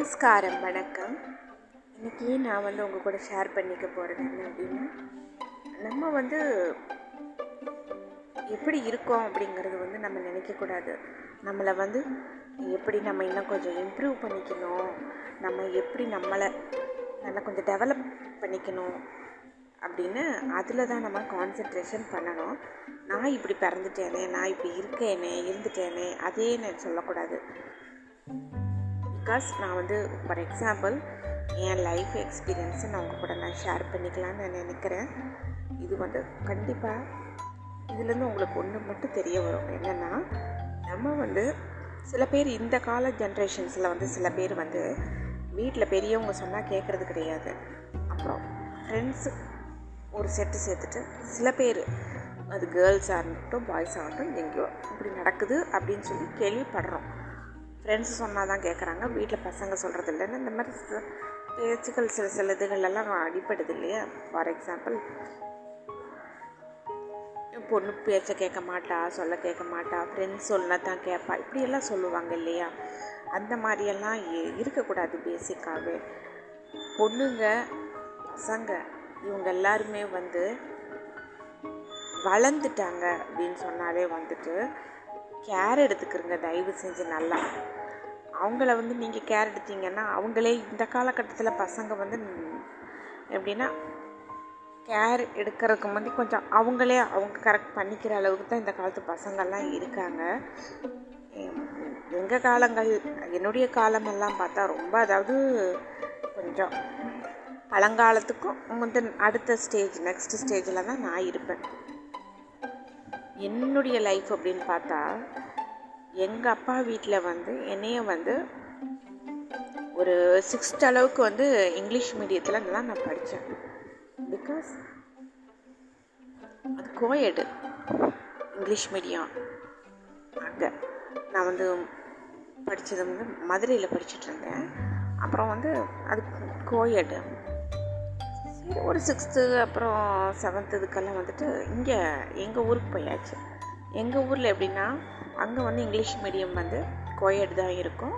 நமஸ்காரம் வணக்கம். இன்றைக்கி நான் வந்து உங்கள் கூட ஷேர் பண்ணிக்க போகிறது என்ன அப்படின்னா நம்ம வந்து எப்படி இருக்கோம் அப்படிங்கிறது வந்து நம்ம நினைக்கக்கூடாது நம்மளை வந்து எப்படி நம்ம இன்னும் கொஞ்சம் இம்ப்ரூவ் பண்ணிக்கணும் நம்ம எப்படி நம்மளை நல்லா கொஞ்சம் டெவலப் பண்ணிக்கணும் அப்படின்னு அதில் தான் நம்ம கான்சென்ட்ரேஷன் பண்ணணும். நான் இப்படி பிறந்துட்டேனே நான் இப்படி இருக்கேனே இருந்துட்டேனே அதே நான் சொல்லக்கூடாது. பிகாஸ் நான் வந்து ஃபார் எக்ஸாம்பிள் என் லைஃப் எக்ஸ்பீரியன்ஸை நான் உங்கள் கூட நான் ஷேர் பண்ணிக்கலான்னு நான் நினைக்கிறேன். இது வந்து கண்டிப்பாக இதுலேருந்து உங்களுக்கு ஒன்று மட்டும் தெரிய வரும். என்னென்னா நம்ம வந்து சில பேர் இந்த கால ஜென்ரேஷன்ஸில் வந்து சில பேர் வந்து வீட்டில் பெரியவங்க சொன்னால் கேட்குறது கிடையாது. அப்புறம் ஃப்ரெண்ட்ஸு ஒரு செட்டு சேர்த்துட்டு சில பேர் அது கேர்ள்ஸாக இருக்கட்டும் பாய்ஸாக இருக்கட்டும் எங்கேயோ இப்படி நடக்குது அப்படின்னு சொல்லி கேள்விப்படுறோம். ஃப்ரெண்ட்ஸ் சொன்னால் தான் கேட்குறாங்க வீட்டில் பசங்க சொல்கிறது இல்லைன்னு இந்த மாதிரி சில பேச்சுக்கள் சில சில இதுகளெல்லாம் அடிப்படுது இல்லையா ஃபார் எக்ஸாம்பிள் பொண்ணு பேச்சை கேட்க மாட்டா சொல்ல கேட்க மாட்டா ஃப்ரெண்ட்ஸ் சொல்ல தான் கேட்பா இப்படியெல்லாம் சொல்லுவாங்க இல்லையா? அந்த மாதிரியெல்லாம் இ- இருக்கக்கூடாது பேசிக்காகவே பொண்ணுங்க பசங்க இவங்க எல்லாருமே வந்து வளர்ந்துட்டாங்க அப்படின்னு சொன்னாலே வந்துட்டு கேர் எடுத்துக்கிறங்க தயவு செஞ்சு நல்லா. அவங்கள வந்து நீங்கள் கேர் எடுத்தீங்கன்னா அவங்களே இந்த காலகட்டத்தில் பசங்க வந்து எப்படின்னா கேர் எடுக்கிறதுக்கு முந்தி கொஞ்சம் அவங்களே அவங்க கரெக்ட் பண்ணிக்கிற அளவுக்கு தான் இந்த காலத்து பசங்கள்லாம் இருக்காங்க. எங்கள் காலங்கள் என்னுடைய காலமெல்லாம் பார்த்தா ரொம்ப அதாவது கொஞ்சம் பழங்காலத்துக்கும் முந்தின அடுத்த ஸ்டேஜ் நெக்ஸ்ட் ஸ்டேஜில் தான் நான் இருப்பேன். என்னுடைய லைஃப் அப்படின்னு பார்த்தா எங்கள் அப்பா வீட்டில் வந்து என்னைய வந்து ஒரு சிக்ஸ்த் அளவுக்கு வந்து இங்கிலீஷ் மீடியத்தில் தான் நான் படித்தேன் பிகாஸ் அது கோயடு இங்கிலீஷ் மீடியம் அங்கே நான் வந்து படித்தது வந்து மதுரையில் படிச்சுட்டு இருந்தேன். அப்புறம் வந்து அது கோயடு சரி ஒரு சிக்ஸ்த்து அப்புறம் செவன்த்து இதுக்கெல்லாம் வந்துட்டு இங்கே எங்கள் ஊருக்கு போயாச்சு. எங்கள் ஊரில் எப்படின்னா அங்கே வந்து இங்கிலீஷ் மீடியம் வந்து கோயட் தான் இருக்கும்.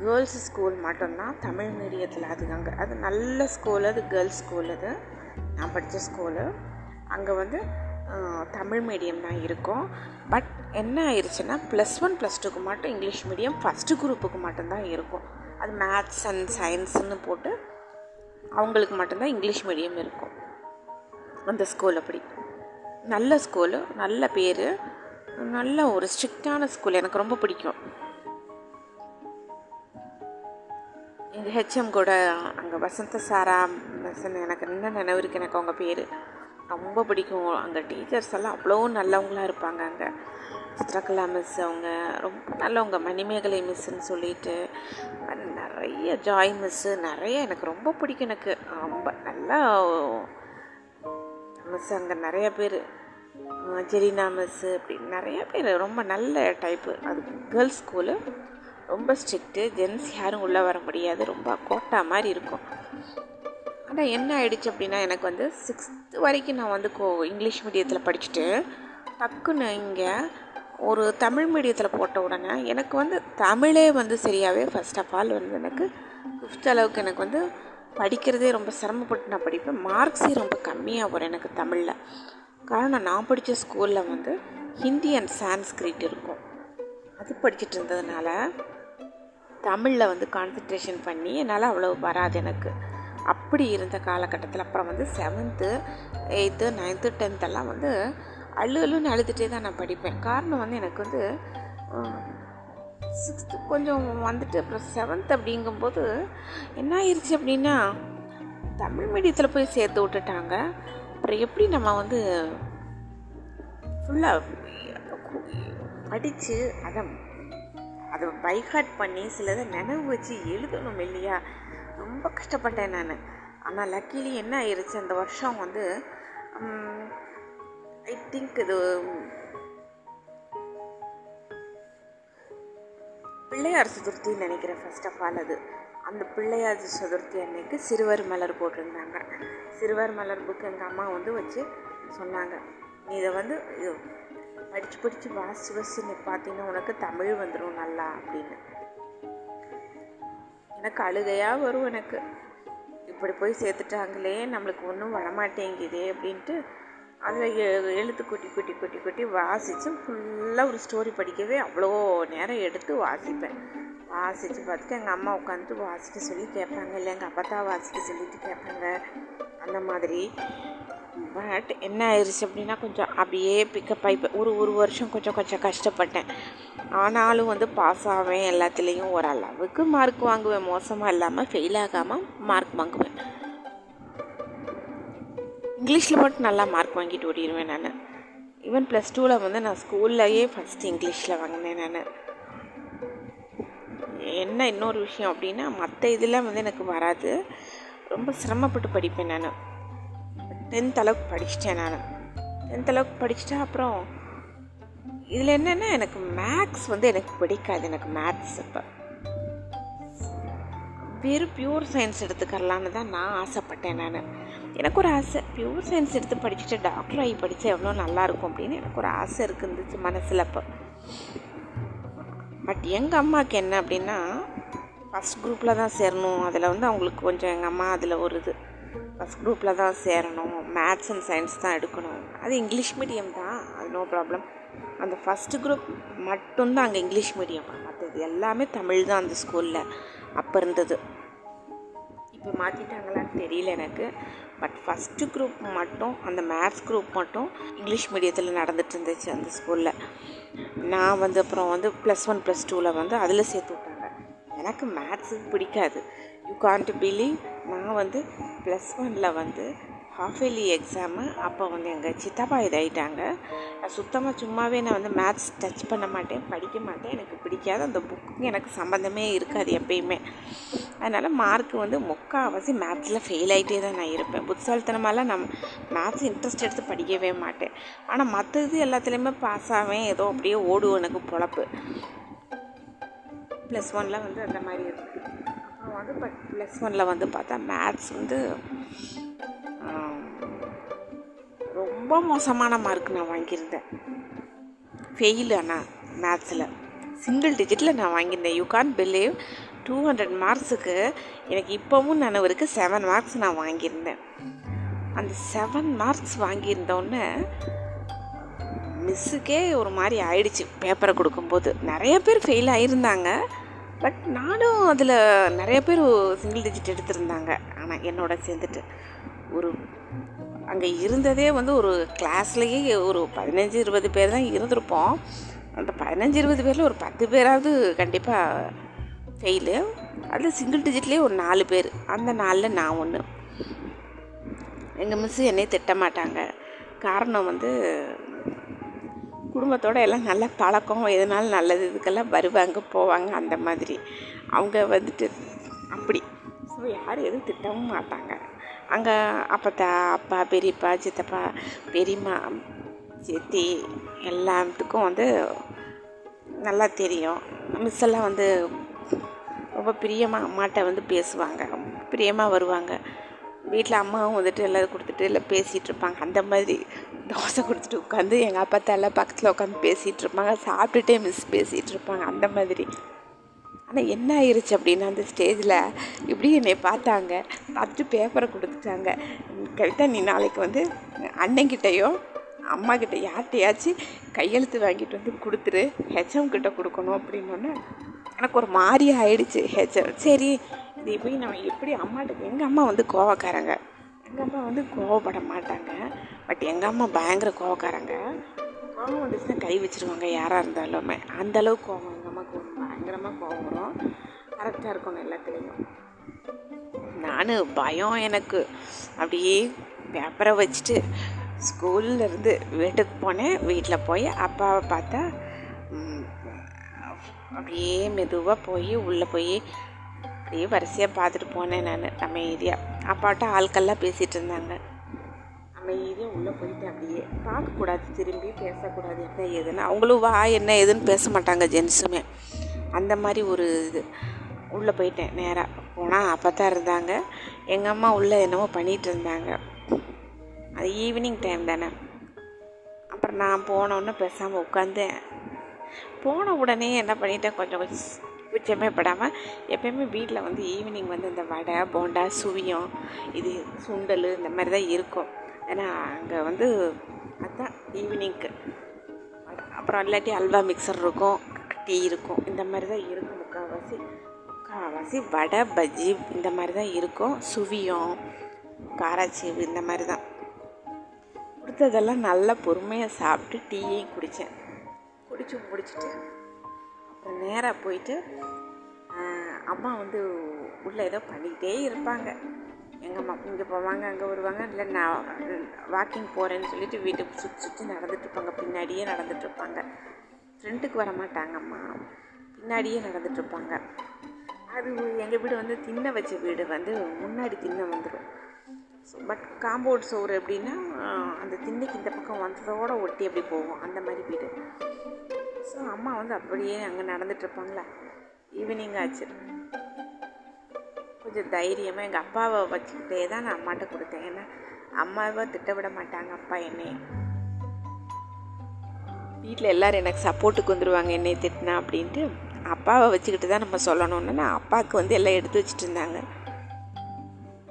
கேர்ள்ஸ் ஸ்கூல் மட்டும்தான் தமிழ் மீடியத்தில் அது அங்கே. அது நல்ல ஸ்கூல் அது கேர்ள்ஸ் ஸ்கூல் அது. நான் படித்த ஸ்கூலு அங்கே வந்து தமிழ் மீடியம் தான் இருக்கும். பட் என்ன ஆயிடுச்சுன்னா ப்ளஸ் ஒன் ப்ளஸ் டூக்கு மட்டும் இங்கிலீஷ் மீடியம் ஃபஸ்ட்டு குரூப்புக்கு மட்டும்தான் இருக்கும். அது மேத்ஸ் அண்ட் சயின்ஸுன்னு போட்டு அவங்களுக்கு மட்டும்தான் இங்கிலீஷ் மீடியம் இருக்கும். அந்த ஸ்கூல் அப்படி. நல்ல ஸ்கூலு நல்ல பேர் நல்ல ஒரு ஸ்ட்ரிக்டான ஸ்கூல் எனக்கு ரொம்ப பிடிக்கும். எங்கள் ஹெச்எம் கூட அங்கே வசந்த சாரா மிஸ்ன்னு எனக்கு என்ன நினைவு இருக்கு எனக்கு அவங்க பேர். ரொம்ப பிடிக்கும். அங்கே டீச்சர்ஸ் எல்லாம் அவ்வளோ நல்லவங்களா இருப்பாங்க அங்கே. சித்ரகலா மிஸ் அவங்க ரொம்ப நல்லவங்க. மணிமேகலை மிஸ்ஸுன்னு சொல்லிட்டு நிறைய ஜாய் மிஸ்ஸு நிறைய எனக்கு ரொம்ப பிடிக்கும் எனக்கு. ரொம்ப நல்லா மிஸ் அங்கே நிறைய பேர். ஜெரினா மிஸ்ஸு அப்படி நிறைய பேர். ரொம்ப நல்ல டைப்பு. அது கேர்ள்ஸ் ஸ்கூலு. ரொம்ப ஸ்ட்ரிக்ட்டு ஜென்ஸ் யாரும் உள்ளே வர முடியாது. ரொம்ப கோட்டா மாதிரி இருக்கும். ஆனால் என்ன ஆயிடுச்சு அப்படின்னா எனக்கு வந்து சிக்ஸ்த்து வரைக்கும் நான் வந்து கோ இங்கிலீஷ் மீடியத்தில் படிச்சுட்டு டக்குன்னு இங்கே ஒரு தமிழ் மீடியத்தில் போட்ட உடனே எனக்கு வந்து தமிழே வந்து சரியாகவே ஃபர்ஸ்ட் ஆஃப் ஆல் வந்து எனக்கு ஃபிஃப்த் அளவுக்கு எனக்கு வந்து படிக்கிறதே ரொம்ப சிரமப்பட்டு நான் படிப்பேன். மார்க்ஸே ரொம்ப கம்மியாக வரும் எனக்கு தமிழில். காரணம் நான் படித்த ஸ்கூலில் வந்து ஹிந்தி அண்ட் சான்ஸ்கிரிட் இருக்கும். அது படிச்சுட்டு இருந்ததுனால தமிழில் வந்து கான்சன்ட்ரேஷன் பண்ணி என்னால் அவ்வளோ வராது எனக்கு. அப்படி இருந்த காலகட்டத்தில் அப்புறம் வந்து செவன்த்து எயித்து நைன்த்து டென்த்தெல்லாம் வந்து அழு அழுன்னு அழுதுகிட்டே தான் நான் படிப்பேன். காரணம் வந்து எனக்கு வந்து சிக்ஸ்த்து கொஞ்சம் வந்துட்டு அப்புறம் செவன்த் அப்படிங்கும்போது என்ன ஆயிடுச்சு அப்படின்னா தமிழ் மீடியத்தில் போய் சேர்த்து விட்டுட்டாங்க. அப்புறம் எப்படி நம்ம வந்து ஃபுல்லாக படித்து அதை அதை பைஹார்ட் பண்ணி சிலதை நினைவு வச்சு எழுதணும் இல்லையா? ரொம்ப கஷ்டப்பட்டேன் நான். ஆனால் லக்கிலி என்ன ஆயிடுச்சு அந்த வருஷம் வந்து ஐ திங்க் இது பிள்ளையார் சதுர்த்தின்னு நினைக்கிறேன் ஃபர்ஸ்ட் ஆஃப் ஆல் அது. அந்த பிள்ளையார் சதுர்த்தி அன்னைக்கு சிறுவர் மலர் போட்டிருந்தாங்க. சிறுவர் மலர் புக் எங்கள் அம்மா வந்து வச்சு சொன்னாங்க. நீ இதை வந்து இது படித்து படித்து வாசி வாசி நீ பார்த்தீங்கன்னா உனக்கு தமிழ் வந்துடும் நல்லா அப்படின்னு. எனக்கு அழுகையாக வரும் எனக்கு. இப்படி போய் சேர்த்துட்டாங்களே நம்மளுக்கு ஒன்றும் வரமாட்டேங்குதே அப்படின்ட்டு அதில் எழுத்து குட்டி குட்டி குட்டி குட்டி வாசித்து ஃபுல்லாக ஒரு ஸ்டோரி படிக்கவே அவ்வளோ நேரம் எடுத்து வாசிப்பேன். வாசித்து பார்த்துட்டு எங்கள் அம்மா உட்காந்து வாசிக்க சொல்லி கேட்பாங்க இல்லை எங்கள் அப்பா தான் வாசிக்க சொல்லிட்டு கேட்பாங்க. அந்த மாதிரி. பட் என்ன ஆயிடுச்சு அப்படின்னா கொஞ்சம் அப்படியே பிக்கப் ஆகி ஒரு ஒரு வருஷம் கொஞ்சம் கொஞ்சம் கஷ்டப்பட்டேன். ஆனாலும் வந்து பாஸ் ஆவேன் எல்லாத்துலேயும். ஓரளவுக்கு மார்க் வாங்குவேன். மோசமாக இல்லாமல் ஃபெயில் ஆகாமல் மார்க் வாங்குவேன். இங்கிலீஷில் மட்டும் நல்லா மார்க் வாங்கிட்டு ஓடிடுவேன் நான். ஈவன் ப்ளஸ் டூவில் வந்து நான் ஸ்கூல்லையே ஃபஸ்ட்டு இங்கிலீஷில் வாங்கினேன் நான். என்ன இன்னொரு விஷயம் அப்படின்னா மற்ற இதெல்லாம் வந்து எனக்கு வராது. ரொம்ப சிரமப்பட்டு படிப்பேன் நான். டென்த் அளவுக்கு படிச்சிட்டேன் நான். டென்த் அளவுக்கு படிச்சுட்டா அப்புறம் இதில் என்னென்னா எனக்கு மேக்ஸ் வந்து எனக்கு பிடிக்காது. எனக்கு மேத்ஸ் இப்போ. வெறும் பியூர் சயின்ஸ் எடுத்துக்கரலான்னு தான் நான் ஆசைப்பட்டேன் நான். எனக்கு ஒரு ஆசை. பியூர் சயின்ஸ் எடுத்து படிச்சுட்டு டாக்டர் ஆகி படித்தா எவ்வளோ நல்லாயிருக்கும் அப்படின்னு எனக்கு ஒரு ஆசை இருக்குந்துச்சு மனசில் அப்போ பட் எங்கள் அம்மாவுக்கு என்ன அப்படின்னா ஃபஸ்ட் குரூப்பில் தான் சேரணும். அதில் வந்து அவங்களுக்கு கொஞ்சம் எங்கள் அம்மா அதில் ஒரு இது. ஃபஸ்ட் குரூப்பில் தான் சேரணும். மேத்ஸ் அண்ட் சயின்ஸ் தான் எடுக்கணும். அது இங்கிலீஷ் மீடியம் தான். அது நோ ப்ராப்ளம் அந்த ஃபஸ்ட்டு குரூப் மட்டும்தான் அங்கே இங்கிலீஷ் மீடியம் மற்றது எல்லாமே தமிழ் தான் அந்த ஸ்கூலில் அப்போ இருந்தது. இப்போ மாற்றிட்டாங்களான்னு தெரியல எனக்கு. பட் ஃபஸ்ட்டு குரூப் மட்டும் அந்த மேத்ஸ் குரூப் மட்டும் இங்கிலீஷ் மீடியத்தில் நடந்துட்டு இருந்துச்சு அந்த ஸ்கூலில் நான் வந்து அப்புறம் வந்து ப்ளஸ் ஒன் ப்ளஸ் டூவில் வந்து அதில் சேர்த்து விட்டாங்க. எனக்கு மேத்ஸு பிடிக்காது. யூ கான்ட் பிலீவ் நான் வந்து ப்ளஸ் ஒனில் வந்து ஹாஃப் இயர்லி எக்ஸாமு அப்போ வந்து எங்கள் சித்தப்பா இதாகிட்டாங்க நான் சுத்தமாக சும்மாவே நான் வந்து மேத்ஸ் டச் பண்ண மாட்டேன் படிக்க மாட்டேன். எனக்கு பிடிக்காது அந்த புக்கு எனக்கு சம்மந்தமே இருக்காது எப்பயுமே. அதனால் மார்க் வந்து முக்கால்வாசி மேத்ஸில் ஃபெயில் ஆகிட்டே தான் நான் இருப்பேன். புத்திசாலித்தனமாலாம் நான் மேத்ஸ் இன்ட்ரெஸ்ட் எடுத்து படிக்கவே மாட்டேன். ஆனால் மற்ற இது எல்லாத்துலேயுமே பாஸ் ஆவேன். ஏதோ அப்படியே ஓடும் எனக்கு பொழப்பு. ப்ளஸ் ஒனில் வந்து அந்த மாதிரி இருக்குது அப்புறம் வந்து பட் ப்ளஸ் ஒனில் வந்து பார்த்தா மேத்ஸ் வந்து ரொம்ப மோசமான மார்க் நான் வாங்கியிருந்தேன். ஃபெயில் ஆனால் மேத்ஸில் சிங்கிள் டிஜிட்டில் நான் வாங்கியிருந்தேன். You can believe two hundred மார்க்ஸுக்கு எனக்கு இப்போவும் நினைவுக்கு செவன் மார்க்ஸ் நான் வாங்கியிருந்தேன். அந்த செவன் மார்க்ஸ் வாங்கியிருந்தோன்னே மிஸ்ஸுக்கே ஒரு மாதிரி ஆயிடுச்சு பேப்பரை கொடுக்கும்போது. நிறைய பேர் ஃபெயில் ஆகியிருந்தாங்க பட் நானும் அதில் நிறைய பேர் சிங்கிள் டிஜிட் எடுத்திருந்தாங்க. ஆனால் என்னோட சேர்ந்துட்டு. ஒரு அங்கே இருந்ததே வந்து ஒரு கிளாஸ்லேயே ஒரு பதினஞ்சு இருபது பேர் தான் இருந்திருப்போம். அந்த பதினஞ்சு இருபது பேரில் ஒரு பத்து பேராவது கண்டிப்பாக ஃபெயிலு அதில் சிங்கிள் டிஜிட்லேயே ஒரு நாலு பேர். அந்த நாளில் நான் ஒன்று எங்கள் மிஸ்ஸு என்னை திட்ட மாட்டாங்க. காரணம் வந்து குடும்பத்தோடு எல்லாம் நல்ல பழக்கம். எதனாலும் நல்லது இதுக்கெல்லாம் வருவாங்க போவாங்க அந்த மாதிரி. அவங்க வந்துட்டு அப்படி. ஸோ யாரும் எதுவும் திட்டவும் மாட்டாங்க. அங்கே அப்பத்தா அப்பா பெரியப்பா சித்தப்பா பெரியம்மா சித்தி எல்லாத்துக்கும் வந்து நல்லா தெரியும். மிஸ் எல்லாம் வந்து ரொம்ப பிரியமாக அம்மாட்ட வந்து பேசுவாங்க. பிரியமாக வருவாங்க. வீட்டில் அம்மாவும் வந்துட்டு எல்லாம் கொடுத்துட்டு எல்லாம் பேசிகிட்டு இருப்பாங்க அந்த மாதிரி தோசை கொடுத்துட்டு உட்காந்து எங்கள் அப்பா எல்லாம் பக்கத்தில் உட்காந்து பேசிகிட்டு இருப்பாங்க சாப்பிட்டுட்டே மிஸ் பேசிகிட்டு இருப்பாங்க அந்த மாதிரி. ஆனால் என்ன ஆயிடுச்சு அப்படின்னா அந்த ஸ்டேஜில் இப்படி என்னை பார்த்தாங்க. பார்த்துட்டு பேப்பரை கொடுத்துட்டாங்க. கவிதா நீ நாளைக்கு வந்து அண்ணங்கிட்டையோ அம்மாக்கிட்ட யார்கிட்டையாச்சும் கையெழுத்து வாங்கிட்டு வந்து கொடுத்துரு. ஹெச்எம் கிட்ட கொடுக்கணும் அப்படின்னோடனே எனக்கு ஒரு மாதிரி ஆயிடுச்சு ஹெச்எம் சரி இது போய் நம்ம எப்படி அம்மாட்ட எங்கள் அம்மா வந்து கோவக்காரங்க. எங்கள் அம்மா வந்து கோவப்பட மாட்டாங்க. பட் எங்கள் அம்மா பயங்கர கோவக்காரங்க. கோவம் வந்துச்சுன்னா கை வச்சுருவாங்க யாராக இருந்தாலுமே. அந்தளவுக்கு கோவம் எங்கள் அம்மாவுக்கு பயங்கரமாக கோவம் வரும். கரெக்டாக இருக்கணும் எல்லாத்துலேயும். நான் பயம் எனக்கு. அப்படியே பேப்பரை வச்சுட்டு ஸ்கூல்லேருந்து வீட்டுக்கு போனேன். வீட்டில் போய் அப்பாவை பார்த்தா அப்படியே மெதுவாக போய் உள்ளே போய் அப்படியே வரிசையாக பார்த்துட்டு போனேன் நான். அமைதியாக அப்பாட்ட ஆட்கள்லாம் பேசிகிட்டு இருந்தாங்க. அமைதியாக உள்ளே போயிட்டு அப்படியே பார்க்கக்கூடாது திரும்பி பேசக்கூடாது. என்ன ஏதுன்னு. அவங்களும் வா என்ன ஏதுன்னு பேச மாட்டாங்க ஜென்ஸுமே. அந்த மாதிரி ஒரு இது. உள்ளே போயிட்டேன் நேராக போனால் அப்போ தான் இருந்தாங்க. எங்கள் அம்மா உள்ளே என்னமோ பண்ணிகிட்டு இருந்தாங்க. அது ஈவினிங் டைம் தானே. அப்புறம் நான் போனோன்னே பேசாமல் உட்காந்தேன். போன உடனே என்ன பண்ணிட்டேன்? கொஞ்சம் கொஞ்சம் மிச்சமே படாமல் எப்பயுமே வீட்டில் வந்து ஈவினிங் வந்து இந்த வடை போண்டா சுவியம் இது சுண்டல் இந்த மாதிரி தான் இருக்கும். ஏன்னா அங்கே வந்து அதுதான் ஈவினிங்க்கு அப்புறம் இல்லாட்டி அல்வா மிக்சர் இருக்கும். டீ இருக்கும். இந்த மாதிரி தான் இருக்கும். முக்கால்வாசி முக்கால்வாசி வடை பஜ்ஜி இந்த மாதிரி தான் இருக்கும். சுவியம் காராச்சீவு இந்த மாதிரி தான் கொடுத்ததெல்லாம் நல்லா பொறுமையாக சாப்பிட்டு டீயையும் குடித்தேன் குடிச்சு முடிச்சுட்டு அப்புறம் நேராக போயிட்டு அம்மா வந்து உள்ளே ஏதோ பண்ணிக்கிட்டே இருப்பாங்க. எங்கள் அம்மா இங்கே போவாங்க அங்கே வருவாங்க. இல்லை நான் வாக்கிங் போகிறேன்னு சொல்லிட்டு வீட்டுக்கு சுற்றி சுற்றி நடந்துட்டுருப்பாங்க பின்னாடியே நடந்துட்டுருப்பாங்க ஃப்ரெண்டுக்கு வர மாட்டாங்க அம்மா பின்னாடியே நடந்துட்டுருப்பாங்க அது எங்கள் வீடு வந்து திண்ணை வச்ச வீடு வந்து முன்னாடி திண்ணை வந்துடும் ஸோ பட் காம்பவுண்ட் சோறு எப்படின்னா அந்த திண்ணைக்கு இந்த பக்கம் வந்ததோடு ஒட்டி அப்படி போகும். அந்த மாதிரி வீடு. ஸோ அம்மா வந்து அப்படியே அங்கே நடந்துட்டுருப்பாங்களா ஈவினிங் ஆச்சு. கொஞ்சம் தைரியமாக எங்கள் அப்பாவை வச்சுக்கிட்டே தான் நான் அம்மாட்ட கொடுத்தேன். ஏன்னா அம்மாவை திட்ட விட மாட்டாங்க அப்பா என்னை வீட்டில் எல்லோரும் எனக்கு சப்போர்ட்டுக்கு வந்துடுவாங்க என்னை திட்டினா அப்படின்ட்டு அப்பாவை வச்சுக்கிட்டு தான் நம்ம சொல்லணும்னு நான் அப்பாவுக்கு வந்து எல்லாம் எடுத்து வச்சுட்டு இருந்தாங்க.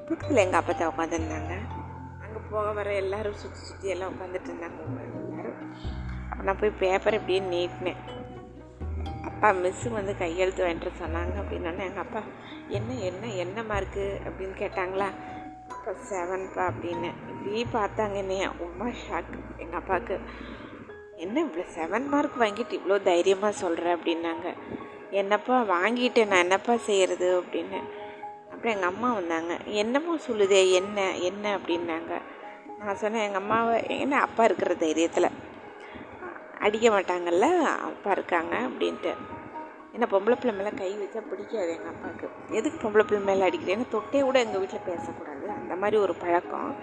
பக்கத்தில் எங்கள் அப்பா தான் உட்காந்துருந்தாங்க அங்கே போக வர எல்லோரும் சுற்றி சுற்றி எல்லாம் உட்காந்துட்டு இருந்தாங்க. எல்லோரும். அப்போ நான் போய் பேப்பர் இப்படியே நீட்டினேன். அப்பா மிஸ்ஸு வந்து கையெழுத்து வாங்கிட்டு சொன்னாங்க அப்படின்னோடனே எங்கள் அப்பா என்ன என்ன என்ன மார்க்கு அப்படின்னு கேட்டாங்களா. அப்போ செவன்ப்பா அப்படின்னு இப்படி பார்த்தாங்க என்னையா. ரொம்ப ஷாக் எங்கள் அப்பாவுக்கு. என்ன இவ்வளோ செவன் மார்க் வாங்கிட்டு இவ்வளோ தைரியமாக சொல்கிற அப்படின்னாங்க. என்னப்பா வாங்கிட்டேன் நான் என்னப்பா செய்கிறது அப்படின்னு. அப்புறம் எங்கள் அம்மா வந்தாங்க. என்னமோ சொல்லுதே என்ன என்ன அப்படின்னாங்க. நான் சொன்னேன் எங்கள் அம்மாவை என்ன அப்பா இருக்கிற தைரியத்தில். அடிக்க மாட்டாங்கல்ல அப்பா இருக்காங்க அப்படின்ட்டு. என்ன பொம்பளை பிள்ளை மேலே கை வச்சா பிடிக்காது எங்கள் அப்பாவுக்கு. எதுக்கு பொம்பளை பிள்ளை மேலே அடிக்கிறேன்னு தொட்டே கூட எங்கள் வீட்டில் பேசக்கூடாது. அந்த மாதிரி ஒரு பழக்கம்.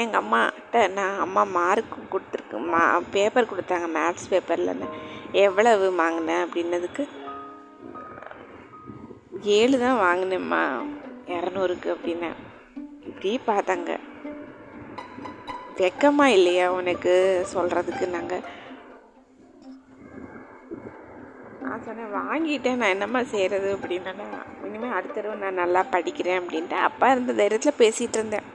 எங்கள் அம்மாட்ட நான் அம்மா மார்க் கொடுத்துருக்கு மா பேப்பர் கொடுத்தாங்க மேத்ஸ் பேப்பரில் எவ்வளவு வாங்கினேன் அப்படின்னதுக்கு ஏழு தான் வாங்கினேம்மா இரநூறுக்கு அப்படின்னேன். இப்படி பார்த்தாங்க. வெக்கமா இல்லையா உனக்கு சொல்கிறதுக்கு நாங்கள் நான் சொன்னேன் வாங்கிட்டேன் நான் என்னம்மா செய்கிறது அப்படின்னா இனிமேல் அடுத்த தடவை நான் நல்லா படிக்கிறேன் அப்படின்ட்டு. அப்பா இருந்த தைரியத்தில் பேசிகிட்டு இருந்தேன்.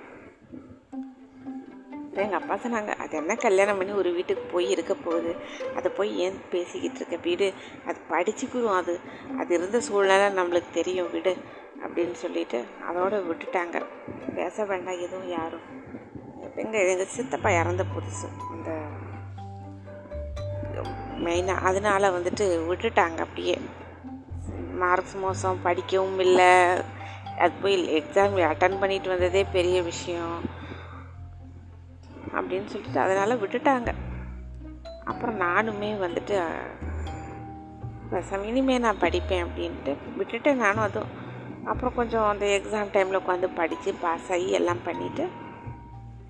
எங்கள் அப்பா சொன்னாங்க அது என்ன கல்யாணம் பண்ணி ஒரு வீட்டுக்கு போய் இருக்க போகுது? அதை போய் ஏன் பேசிக்கிட்டு இருக்க? வீடு அது படிச்சுக்குவோம் அது. அது இருந்த சூழ்நிலை நம்மளுக்கு தெரியும். வீடு அப்படின்னு சொல்லிட்டு அதோடு விட்டுட்டாங்க. பேச வேண்டாம் எதுவும் யாரும். எங்கள் எங்கள் சித்தப்பா இறந்த புதுசு. அந்த மெயினாக அதனால் வந்துட்டு விட்டுட்டாங்க அப்படியே. மார்க்ஸ் மோசம் படிக்கவும் இல்லை. அது போய் எக்ஸாம் அட்டன் பண்ணிட்டு வந்ததே பெரிய விஷயம். அப்படின்னு சொல்லிட்டு அதனால் விட்டுட்டாங்க. அப்புறம் நானுமே வந்துட்டு இனிமேல் நான் படிப்பேன் அப்படின்ட்டு விட்டுட்டேன் நானும் அதுவும். அப்புறம் கொஞ்சம் அந்த எக்ஸாம் டைமில் உட்காந்து படித்து பாஸ் ஆகி எல்லாம் பண்ணிவிட்டு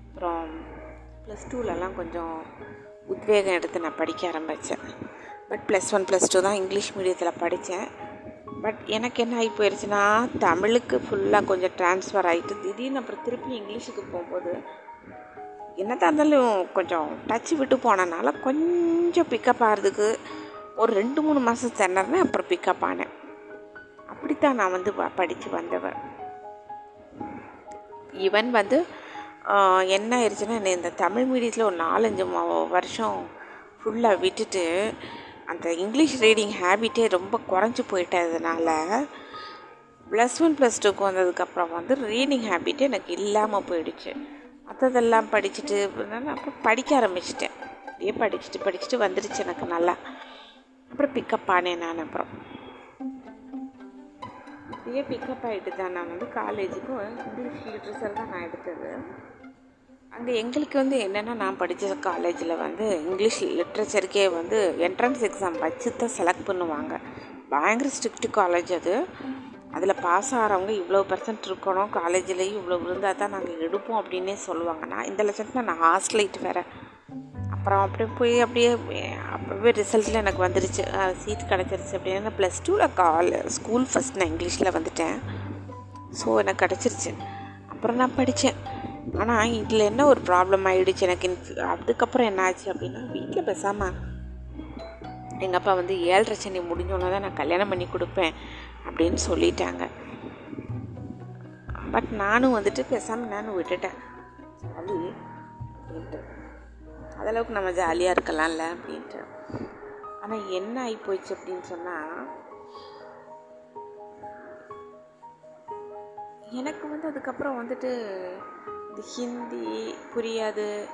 அப்புறம் ப்ளஸ் டூலெலாம் கொஞ்சம் உத்வேகம் எடுத்து நான் படிக்க ஆரம்பித்தேன் but plus one plus two தான் இங்கிலீஷ் மீடியத்தில் படித்தேன் பட் எனக்கு என்ன ஆகி போயிடுச்சுன்னா தமிழுக்கு ஃபுல்லாக கொஞ்சம் ட்ரான்ஸ்ஃபர் ஆகிட்டு திடீர்னு அப்புறம் திருப்பி இங்கிலீஷுக்கு போகும்போது என்னதான் இருந்தாலும் கொஞ்சம் டச்சு விட்டு போனனால கொஞ்சம் பிக்கப் ஆகிறதுக்கு ஒரு ரெண்டு மூணு மாதம் திணறேன் அப்புறம் பிக்கப் ஆனேன். அப்படித்தான் நான் வந்து படித்து வந்தவன். ஈவன் வந்து என்ன ஆயிடுச்சுன்னா இந்த தமிழ் மீடியத்தில் ஒரு நாலஞ்சு வருஷம் ஃபுல்லாக விட்டுட்டு அந்த இங்கிலீஷ் ரீடிங் ஹேபிட்டே ரொம்ப குறைஞ்சி போயிட்டதுனால ப்ளஸ் ஒன் ப்ளஸ் டூக்கு வந்ததுக்கப்புறம் வந்து ரீடிங் ஹேபிட்டே எனக்கு இல்லாமல் போயிடுச்சு. மற்றதெல்லாம் படிச்சுட்டு அப்புறம் படிக்க ஆரம்பிச்சிட்டேன். அப்படியே படிச்சுட்டு படிச்சுட்டு வந்துடுச்சு எனக்கு நல்லா. அப்புறம் பிக்கப் ஆனேன் நான் அப்புறம். அப்படியே பிக்கப் ஆகிட்டு தான் நான் வந்து காலேஜுக்கும் இங்கிலீஷ் லிட்ரேச்சர் தான் நான் எடுத்தது. அங்கே எங்களுக்கு வந்து என்னென்னா நான் படித்த காலேஜில் வந்து இங்கிலீஷ் லிட்ரேச்சருக்கே வந்து என்ட்ரன்ஸ் எக்ஸாம் வச்சு தான் செலக்ட் பண்ணுவாங்க. பயங்கர ஸ்ட்ரிக்ட் காலேஜ் அது. அதில் பாஸ் ஆகிறவங்க இவ்வளோ பர்சன்ட் இருக்கணும். காலேஜ்லேயும் இவ்வளோ இருந்தால் தான் நாங்கள் எடுப்போம் அப்படின்னே சொல்லுவாங்க. நான் இந்த லட்சத்தில் நான் ஹாஸ்டலைட் வேறு. அப்புறம் அப்படியே போய் அப்படியே அப்போவே ரிசல்ட்டில் எனக்கு வந்துருச்சு. சீட் கிடச்சிருச்சு அப்படின்னு. ப்ளஸ் டூவில் கால் ஸ்கூல் ஃபஸ்ட் நான் இங்கிலீஷில் வந்துட்டேன். ஸோ எனக்கு கிடச்சிருச்சு. அப்புறம் நான் படித்தேன் ஆனால் இதில் என்ன ஒரு ப்ராப்ளம் ஆகிடுச்சு எனக்கு அதுக்கப்புறம் என்ன ஆச்சு அப்படின்னா வீட்டில் பேசாமல் எங்கள் அப்பா வந்து ஏழரை சனி முடிஞ்சோன்னே தான் நான் கல்யாணம் பண்ணி கொடுப்பேன். அப்படின்னு சொல்லிட்டாங்க. பட் நானும் வந்துட்டு பேசாமல் நானும் விட்டுட்டேன். ஜாலி அப்படின்ட்டு. அதளவுக்கு நம்ம ஜாலியாக இருக்கலாம்ல அப்படின்ட்டு. ஆனால் என்ன ஆகி போயிடுச்சு அப்படின்னு சொன்னால் எனக்கு வந்து அதுக்கப்புறம் வந்துட்டு இந்த ஹிந்தி புரியாது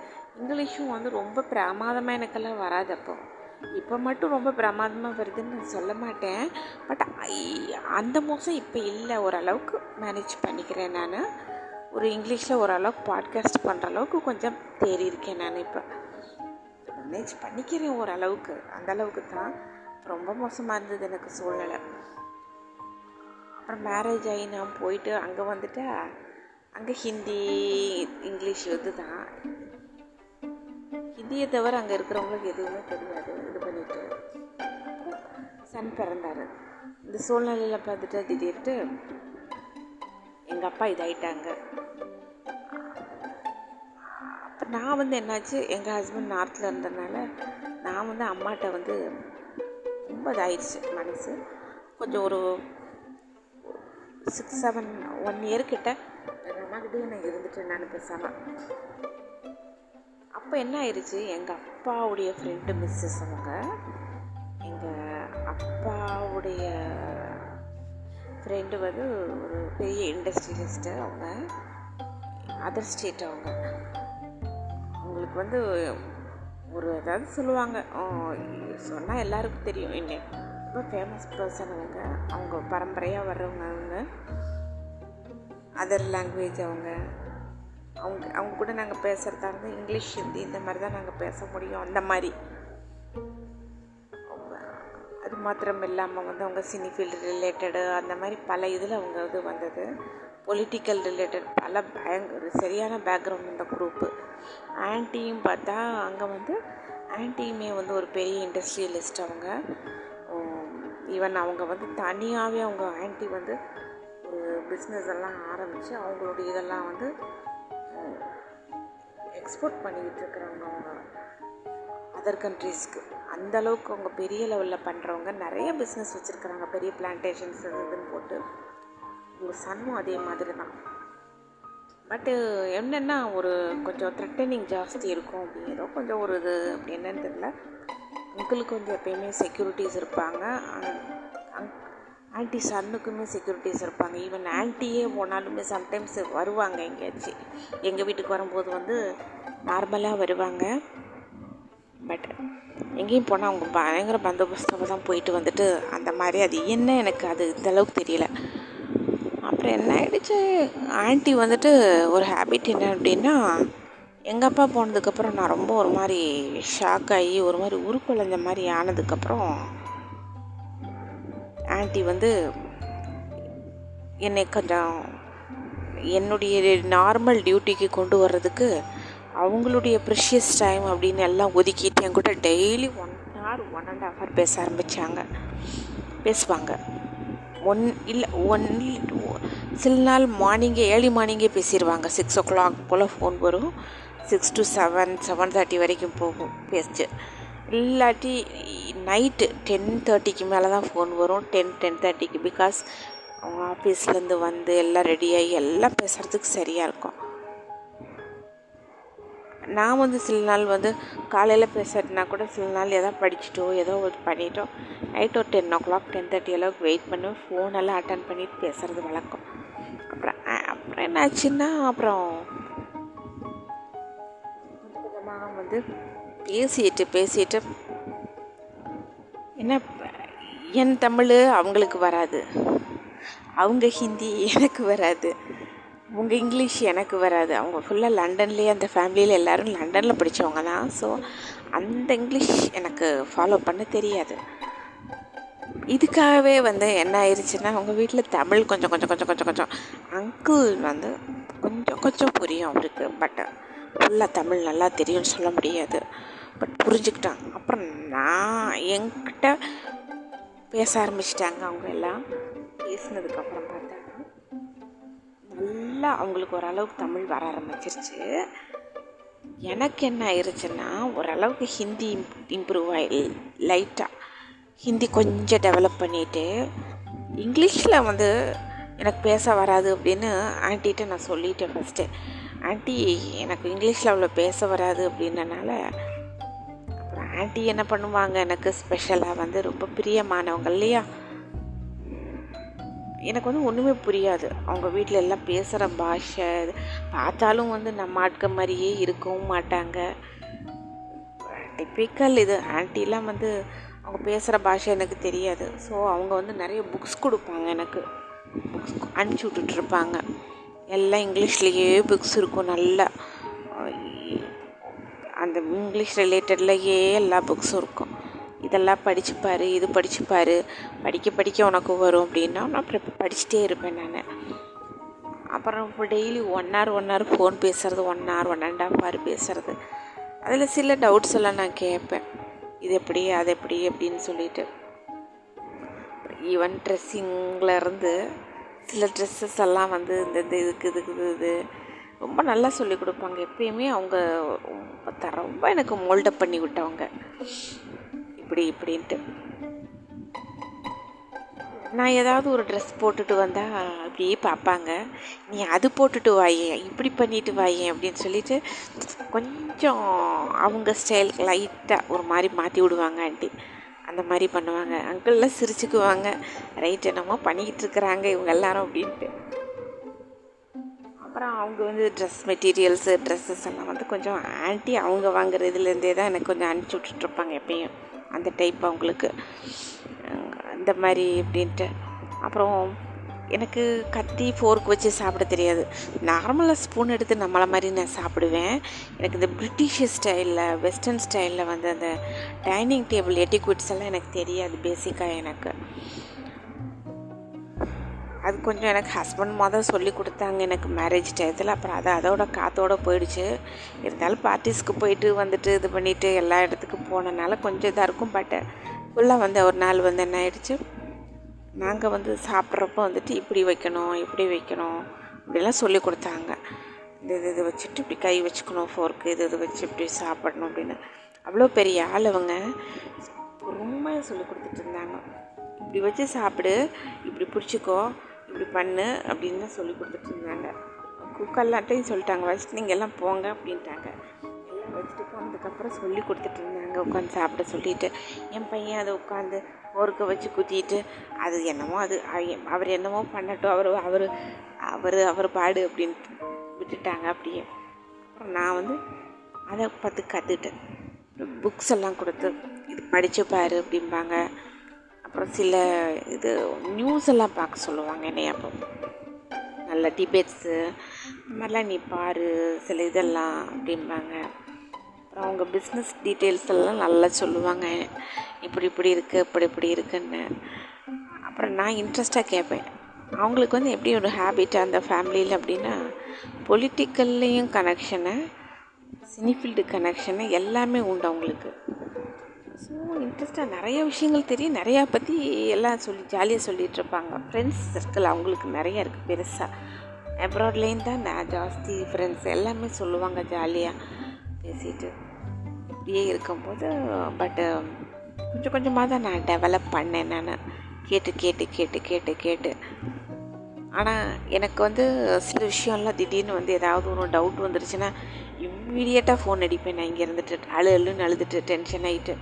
இங்கிலீஷும் வந்து ரொம்ப பிரமாதமாக எனக்கெல்லாம் வராது அப்போது இப்போ மட்டும் ரொம்ப பிரமாதமாக வருதுன்னு நான் சொல்ல மாட்டேன். பட் அந்த மோசம் இப்போ இல்லை. ஓரளவுக்கு மேனேஜ் பண்ணிக்கிறேன் நான். ஒரு இங்கிலீஷில் ஓரளவுக்கு பாட்காஸ்ட் பண்ணுற அளவுக்கு கொஞ்சம் தேறி இருக்கேன் நான் இப்போ. மேனேஜ் பண்ணிக்கிறேன் ஓரளவுக்கு. அந்த அளவுக்கு தான். ரொம்ப மோசமாக இருந்தது எனக்கு சூழ்நிலை. அப்புறம் மேரேஜ் ஆகி நான் போயிட்டு அங்கே வந்துட்டு அங்கே ஹிந்தி இங்கிலீஷ் இது தான். இந்தியை தவிர அங்கே இருக்கிறவங்களுக்கு எதுவுமே தெரியாது. இது பண்ணிட்டு சன் பிறந்தார். இந்த சூழ்நிலையில் பார்த்துட்டு திடீர்ட்டு எங்கள் அப்பா இதாயிட்டாங்க. அப்போ நான் வந்து என்னாச்சு? எங்கள் ஹஸ்பண்ட் நார்த்தில் இருந்ததுனால நான் வந்து அம்மாட்ட வந்து ரொம்ப இதாயிடுச்சு மனசு. கொஞ்சம் ஒரு சிக்ஸ் செவன் ஒன் இயர்கிட்ட எங்கள் அம்மாக்கிட்டே நான் இருந்துட்டேன் நான் பேசாமல் அப்போ என்ன ஆயிடுச்சு எங்கள் அப்பாவுடைய ஃப்ரெண்டு மிஸ்ஸஸ் அவங்க எங்கள் அப்பாவுடைய ஃப்ரெண்டு வந்து ஒரு பெரிய இண்டஸ்ட்ரியலிஸ்ட்டு அவங்க அதர் ஸ்டேட் அவங்க. அவங்களுக்கு வந்து ஒரு ஏதாவது சொல்லுவாங்க. சொன்னால் எல்லாருக்கும் தெரியும். என்ன ரொம்ப ஃபேமஸ் பர்சன் அவங்க. அவங்க பரம்பரையாக வர்றவங்க அவங்க. அதர் லாங்குவேஜ் அவங்க. அவங்க அவங்க கூட நாங்கள் பேசுகிறதா இருந்தால் இங்கிலீஷ் ஹிந்தி இந்த மாதிரி தான் நாங்கள் பேச முடியும் அந்த மாதிரி. அது மாத்திரம் இல்லாமல் வந்து அவங்க சினி ஃபீல்டு ரிலேட்டடு அந்த மாதிரி பல இதில் அவங்க இது வந்தது. பொலிட்டிக்கல் ரிலேட்டட் பல பயங்கர சரியான பேக்ரவுண்ட் இந்த குரூப்பு ஆன்ட்டியும் பார்த்தா அங்கே வந்து ஆன்ட்டியுமே வந்து ஒரு பெரிய இண்டஸ்ட்ரியலிஸ்ட் அவங்க. ஈவன் அவங்க வந்து தனியாகவே அவங்க ஆன்ட்டி வந்து ஒரு பிஸ்னஸ் எல்லாம் ஆரம்பித்து அவங்களுடைய இதெல்லாம் வந்து எக்ஸ்போர்ட் பண்ணிக்கிட்டு இருக்கிறவங்க அவங்க அதர் கண்ட்ரீஸ்க்கு அந்த அளவுக்கு அவங்க பெரிய லெவலில் பண்ணுறவங்க நிறைய பிஸ்னஸ் வச்சுருக்குறாங்க. பெரிய பிளான்டேஷன்ஸ் இதுன்னு போட்டு. உங்கள் சன்னும் அதே மாதிரி தான் பட்டு என்னென்னா ஒரு கொஞ்சம் த்ரெட்டனிங் ஜாஸ்தி இருக்கும் அப்படி ஏதோ கொஞ்சம் ஒரு இது அப்படி என்னன்னு தெரியல. அங்கிளுக்கு கொஞ்சம் எப்பயுமே செக்யூரிட்டிஸ் இருப்பாங்க. ஆன்ட்டி சன்னுக்குமே செக்யூரிட்டிஸ் இருப்பாங்க. ஈவன் ஆன்ட்டியே போனாலுமே சம்டைம்ஸ் வருவாங்க எங்கேயாச்சும் எங்கள் வீட்டுக்கு வரும்போது வந்து நார்மலாக வருவாங்க. பட் எங்கேயும் போனால் அவங்க பயங்கர பந்தோபஸ்தமாக தான் போயிட்டு வந்துட்டு அந்த மாதிரி அது என்ன எனக்கு அது இந்தளவுக்கு தெரியல. அப்புறம் என்ன ஆகிடுச்சு ஆன்ட்டி வந்துட்டு ஒரு ஹேபிட் என்ன அப்படின்னா எங்கள் அப்பா போனதுக்கப்புறம் நான் ரொம்ப ஒரு மாதிரி ஷாக் ஆகி ஒரு மாதிரி உருக்குலைஞ்ச மாதிரி ஆனதுக்கப்புறம் ஆண்டி வந்து என்னை கொஞ்சம் என்னுடைய நார்மல் டியூட்டிக்கு கொண்டு வர்றதுக்கு அவங்களுடைய ப்ரெஷியஸ் டைம் அப்படின்னு எல்லாம் ஒதுக்கிட்டு என் கூட daily one hour one and half hour பேச ஆரம்பித்தாங்க பேசுவாங்க. ஒன் இல்லை ஒன் சில நாள் மார்னிங்கே ஏர்லி மார்னிங்கே பேசிடுவாங்க சிக்ஸ் ஓ கிளாக் போல் ஃபோன் வரும். Six to seven seven thirty வரைக்கும் போகும் பேசிச்சு இல்லாட்டி நைட்டு டென் தேர்ட்டிக்கு மேலே தான் ஃபோன் வரும். டென் டென் தேர்ட்டிக்கு பிகாஸ் அவங்க ஆஃபீஸ்லேருந்து வந்து எல்லாம் ரெடியாகி எல்லாம் பேசுகிறதுக்கு சரியாக இருக்கும். நான் வந்து சில நாள் வந்து காலையில் பேசுறதுனா கூட சில நாள் எதாவது படிச்சுட்டோ ஏதோ ஒரு பண்ணிட்டோ நைட் ஒரு ten o'clock ten thirty அளவுக்கு வெயிட் பண்ணி ஃபோனெல்லாம் அட்டன் பண்ணிட்டு பேசுகிறது வழக்கம். அப்புறம் அப்புறம் என்னாச்சுன்னா அப்புறம் வந்து பேசிட்டு பேசிட்டு. என்ன என் தமிழ் அவங்களுக்கு வராது. அவங்க ஹிந்தி எனக்கு வராது. அவங்க இங்கிலீஷ் எனக்கு வராது. அவங்க ஃபுல்லாக லண்டன்லேயே அந்த ஃபேமிலியில் எல்லோரும் லண்டனில் படித்தவங்க தான் ஸோ அந்த இங்கிலீஷ் எனக்கு ஃபாலோ பண்ண தெரியாது. இதுக்காகவே வந்து என்ன ஆயிடுச்சுன்னா உங்கள் வீட்டில் தமிழ் கொஞ்சம் கொஞ்சம் கொஞ்சம் கொஞ்சம் கொஞ்சம் அங்கிள் வந்து கொஞ்சம் கொஞ்சம் புரியும் அவருக்கு. பட் ஃபுல்லாக தமிழ் நல்லா தெரியும்னு சொல்ல முடியாது. பட் புரிஞ்சுக்கிட்டாங்க. அப்புறம் நான் என்கிட்ட பேச ஆரம்பிச்சிட்டாங்க அவங்க எல்லாம். பேசினதுக்கப்புறம் பார்த்தா நல்லா அவங்களுக்கு ஓரளவுக்கு தமிழ் வர ஆரம்பிச்சிருச்சு. எனக்கு என்ன ஆயிடுச்சுன்னா ஓரளவுக்கு ஹிந்தி இம்ப்ரூவ் ஆகி லைட்டாக ஹிந்தி கொஞ்சம் டெவலப் பண்ணிவிட்டு இங்கிலீஷில் வந்து எனக்கு பேச வராது அப்படின்னு ஆண்டிகிட்ட நான் சொல்லிட்டேன் ஃபஸ்ட்டு ஆண்டி எனக்கு இங்கிலீஷில் அவ்வளோ பேச வராது அப்படின்னனால ஆண்டி என்ன பண்ணுவாங்க? எனக்கு ஸ்பெஷலாக வந்து ரொம்ப பிரியமானவங்க இல்லையா? எனக்கு வந்து ஒன்றுமே புரியாது. அவங்க வீட்டில் எல்லாம் பேசுகிற பாஷை பார்த்தாலும் வந்து நம்ம ஆட்கள் மாதிரியே இருக்கவும் மாட்டாங்க. டிப்பிக்கல் இது. ஆன்ட்டிலாம் வந்து அவங்க பேசுகிற பாஷை எனக்கு தெரியாது. ஸோ அவங்க வந்து நிறைய புக்ஸ் கொடுப்பாங்க எனக்கு. புக்ஸ் அனுப்பிச்சி விட்டுட்ருப்பாங்க எல்லாம் இங்கிலீஷ்லேயே புக்ஸ் இருக்கும் நல்லா. அந்த இங்கிலீஷ் ரிலேட்டட்லேயே எல்லா புக்ஸும் இருக்கும். இதெல்லாம் படிச்சுப்பார் இது படிச்சுப்பார் படிக்க படிக்க உனக்கு வரும் அப்படின்னா நான் அப்புறம் படிச்சுட்டே இருப்பேன் நான். அப்புறம் இப்போ daily one hour one hour phone பேசுகிறது one hour one and half hour பேசுகிறது அதில் சில டவுட்ஸ் எல்லாம் நான் கேட்பேன். இது எப்படி அது எப்படி அப்படின்னு சொல்லிட்டு. ஈவன் ட்ரெஸ்ஸிங்கில் சில ட்ரெஸ்ஸஸ் எல்லாம் வந்து இந்த இது இதுக்கு இதுக்கு இது. ரொம்ப நல்லா சொல்லிக் கொடுப்பாங்க. எப்பயுமே அவங்க ரொம்ப ரொம்ப எனக்கு மோல்டப் பண்ணி விட்டவங்க. இப்படி இப்படின்ட்டு. நான் ஏதாவது ஒரு ட்ரெஸ் போட்டுட்டு வந்தால் அப்படியே பார்ப்பாங்க. நீ அது போட்டுட்டு வாயே இப்படி பண்ணிட்டு வாயே அப்படின்னு சொல்லிட்டு கொஞ்சம் அவங்க ஸ்டைல் லைட்டாக ஒரு மாதிரி மாற்றி விடுவாங்க ஆண்டி. அந்த மாதிரி பண்ணுவாங்க. அங்கிள்லாம் சிரிச்சுக்குவாங்க. ரைட் என்னமோ பண்ணிக்கிட்டு இருக்கிறாங்க இவங்க எல்லாரும் அப்படின்ட்டு. அப்புறம் அவங்க வந்து ட்ரெஸ் மெட்டீரியல்ஸு ட்ரெஸ்ஸஸ் எல்லாம் வந்து கொஞ்சம் ஆன்ட்டி அவங்க வாங்குற இதுலேருந்தே தான் எனக்கு கொஞ்சம் அனுப்பிச்சி விட்டுட்ருப்பாங்க எப்பயும். அந்த டைப் அவங்களுக்கு. இந்த மாதிரி அப்படின்ட்டு அப்புறம் எனக்கு கத்தி ஃபோர்க் வச்சு சாப்பிட தெரியாது. நார்மலாக ஸ்பூன் எடுத்து நம்மளை மாதிரி நான் சாப்பிடுவேன். எனக்கு இந்த பிரிட்டிஷ் ஸ்டைலில் வெஸ்டர்ன் ஸ்டைலில் வந்து அந்த டைனிங் டேபிள் எட்டிக்விட்ஸ் எல்லாம் எனக்கு தெரியாது பேசிக்காக எனக்கு. அது கொஞ்சம் எனக்கு ஹஸ்பண்ட் மொதல் சொல்லி கொடுத்தாங்க எனக்கு மேரேஜ் டயத்தில். அப்புறம் அது அதோட காத்தோடு போயிடுச்சு. இருந்தாலும் பார்ட்டிஸ்க்கு போயிட்டு வந்துட்டு இது பண்ணிவிட்டு எல்லா இடத்துக்கும் போனனால கொஞ்சம் இதாக இருக்கும். பட் ஃபுல்லாக வந்து ஒரு நாள் வந்து என்ன ஆயிடுச்சு? நாங்கள் வந்து சாப்பிட்றப்போ வந்துட்டு இப்படி வைக்கணும் இப்படி வைக்கணும் இப்படிலாம் சொல்லி கொடுத்தாங்க. இந்த இது இது வச்சுட்டு இப்படி கை வச்சுக்கணும் ஃபோர்க்கு இது இது வச்சு இப்படி சாப்பிடணும் அப்படின்னு. அவ்வளோ பெரிய ஆள் அவங்க. பொறுமையாக சொல்லி கொடுத்துட்டு இருந்தாங்க. இப்படி வச்சு சாப்பிடு இப்படி பிடிச்சிக்கோ இப்படி பண்ணு அப்படின்னு சொல்லி கொடுத்துட்டு இருந்தாங்க. குக்கல்லாட்டையும் சொல்லிட்டாங்க வச்சுட்டு நீங்கள் எல்லாம் போங்க அப்படின்ட்டாங்க. எல்லாம் வச்சுட்டு போனதுக்கப்புறம் சொல்லி கொடுத்துட்டு இருந்தாங்க உட்காந்து சாப்பிட சொல்லிட்டு. என் பையன் அதை உட்காந்து ஒருக்க வச்சு குத்திட்டு அது என்னமோ அது அவர் என்னமோ பண்ணட்டும் அவர் அவர் அவர் அவர் பாடு அப்படின்ட்டு விட்டுட்டாங்க அப்படியே. அப்புறம் நான் வந்து அதை பார்த்து கற்றுக்கிட்டேன் புக்ஸ் எல்லாம் கொடுத்து இது படித்து பாரு அப்படிம்பாங்க. அப்புறம் சில இது நியூஸ் எல்லாம் பார்க்க சொல்லுவாங்க என்னைய அப்போ. நல்ல டிபேட்ஸு இந்த மாதிரிலாம் நீ பாரு சில இதெல்லாம் அப்படிம்பாங்க. அப்புறம் அவங்க பிஸ்னஸ் டீட்டெயில்ஸ் எல்லாம் நல்லா சொல்லுவாங்க. இப்படி இப்படி இருக்குது இப்படி இப்படி இருக்குன்னு. அப்புறம் நான் இன்ட்ரெஸ்ட்டாக கேட்பேன் அவங்களுக்கு வந்து எப்படி ஒரு ஹேபிட்டாக அந்த ஃபேமிலியில் அப்படின்னா பொலிட்டிக்கல்லையும் கனெக்ஷனு சினிஃபீல்டு கனெக்ஷனு எல்லாமே உண்டு அவங்களுக்கு. ஸோ இன்ட்ரெஸ்ட்டாக நிறைய விஷயங்கள் தெரியும். நிறையா பற்றி எல்லாம் சொல்லி ஜாலியாக சொல்லிகிட்ருப்பாங்க ஃப்ரெண்ட்ஸ் சர்க்கிள் அவங்களுக்கு நிறைய இருக்குது பெருசாக அப்ராட்லேயும் தான் நான் ஜாஸ்தி ஃப்ரெண்ட்ஸ் எல்லாமே சொல்லுவாங்க ஜாலியாக பேசிட்டு இப்படியே இருக்கும்போது பட்டு கொஞ்சம் கொஞ்சமாக தான் நான் டெவலப் பண்ணேன் நான். கேட்டு கேட்டு கேட்டு கேட்டு கேட்டு. ஆனால் எனக்கு வந்து சில விஷயம்லாம் திடீர்னு வந்து ஏதாவது ஒரு டவுட் வந்துருச்சுன்னா இம்மீடியட்டாக ஃபோன் அடிப்பேன். நான் இங்கே இருந்துட்டு அழு அழுன்னு அழுதுட்டு டென்ஷன் ஆகிட்டு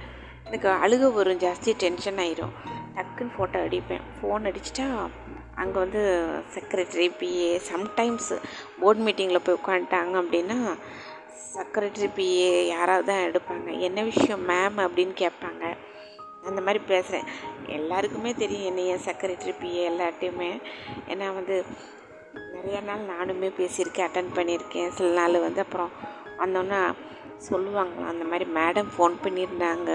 எனக்கு அழுக வரும் ஜாஸ்தி டென்ஷன் ஆயிரும். டக்குன்னு ஃபோட்டோ அடிப்பேன். ஃபோன் அடிச்சிட்டா அங்கே வந்து செக்ரட்டரி பிஏ சம்டைம்ஸ் போர்ட் மீட்டிங்கில் போய் உட்காந்துட்டாங்க அப்படின்னா செக்ரட்டரி பிஏ யாராவது தான் எடுப்பாங்க. என்ன விஷயம் மேம் அப்படின்னு கேட்பாங்க. அந்த மாதிரி பேசுகிறேன் எல்லாருக்குமே தெரியும் என்னை என் செக்ரட்டரி பிஏ எல்லாட்டையுமே ஏன்னா வந்து நிறையா நாள் நானுமே பேசியிருக்கேன் அட்டன் பண்ணியிருக்கேன். சில நாள் வந்து அப்புறம் வந்தோன்னா சொல்லுவாங்க அந்த மாதிரி மேடம் ஃபோன் பண்ணியிருந்தாங்க.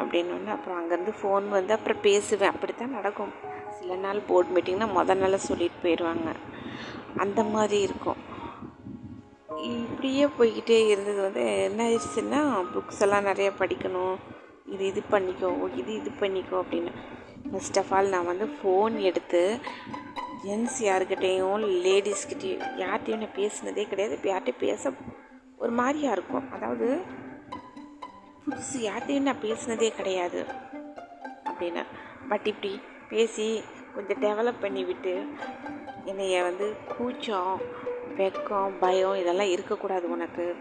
அப்படின்னு அப்புறம் அங்கேருந்து ஃபோன் வந்து அப்புறம் பேசுவேன். அப்படி தான் நடக்கும். சில நாள் போர்ட் மீட்டிங்னா முதல் நாள் சொல்லிட்டு போயிடுவாங்க. அந்த மாதிரி இருக்கும். இப்படியே போய்கிட்டே இருந்தது வந்து என்ன ஆயிடுச்சுன்னா புக்ஸ் எல்லாம் நிறையா படிக்கணும். இது இது பண்ணிக்கோ இது இது பண்ணிக்கோ அப்படின்னு. ஃபஸ்ட் ஆஃப் ஆல் நான் வந்து ஃபோன் எடுத்து ஜென்ஸ் யாருக்கிட்டேயும் லேடிஸ்கிட்டேயும் யார்கிட்டையும் நான் பேசினதே கிடையாது. இப்போ யார்கிட்டையும் பேச ஒரு மாதிரியாக இருக்கும். அதாவது புதுசு யார்கிட்டையும் நான் பேசினதே கிடையாது அப்படின்னு. பட் இப்படி பேசி கொஞ்சம் டெவலப் பண்ணி விட்டு என்னைய வந்து கூச்சம் வெக்கம் பயம் இதெல்லாம் இருக்கக்கூடாது உனக்கு.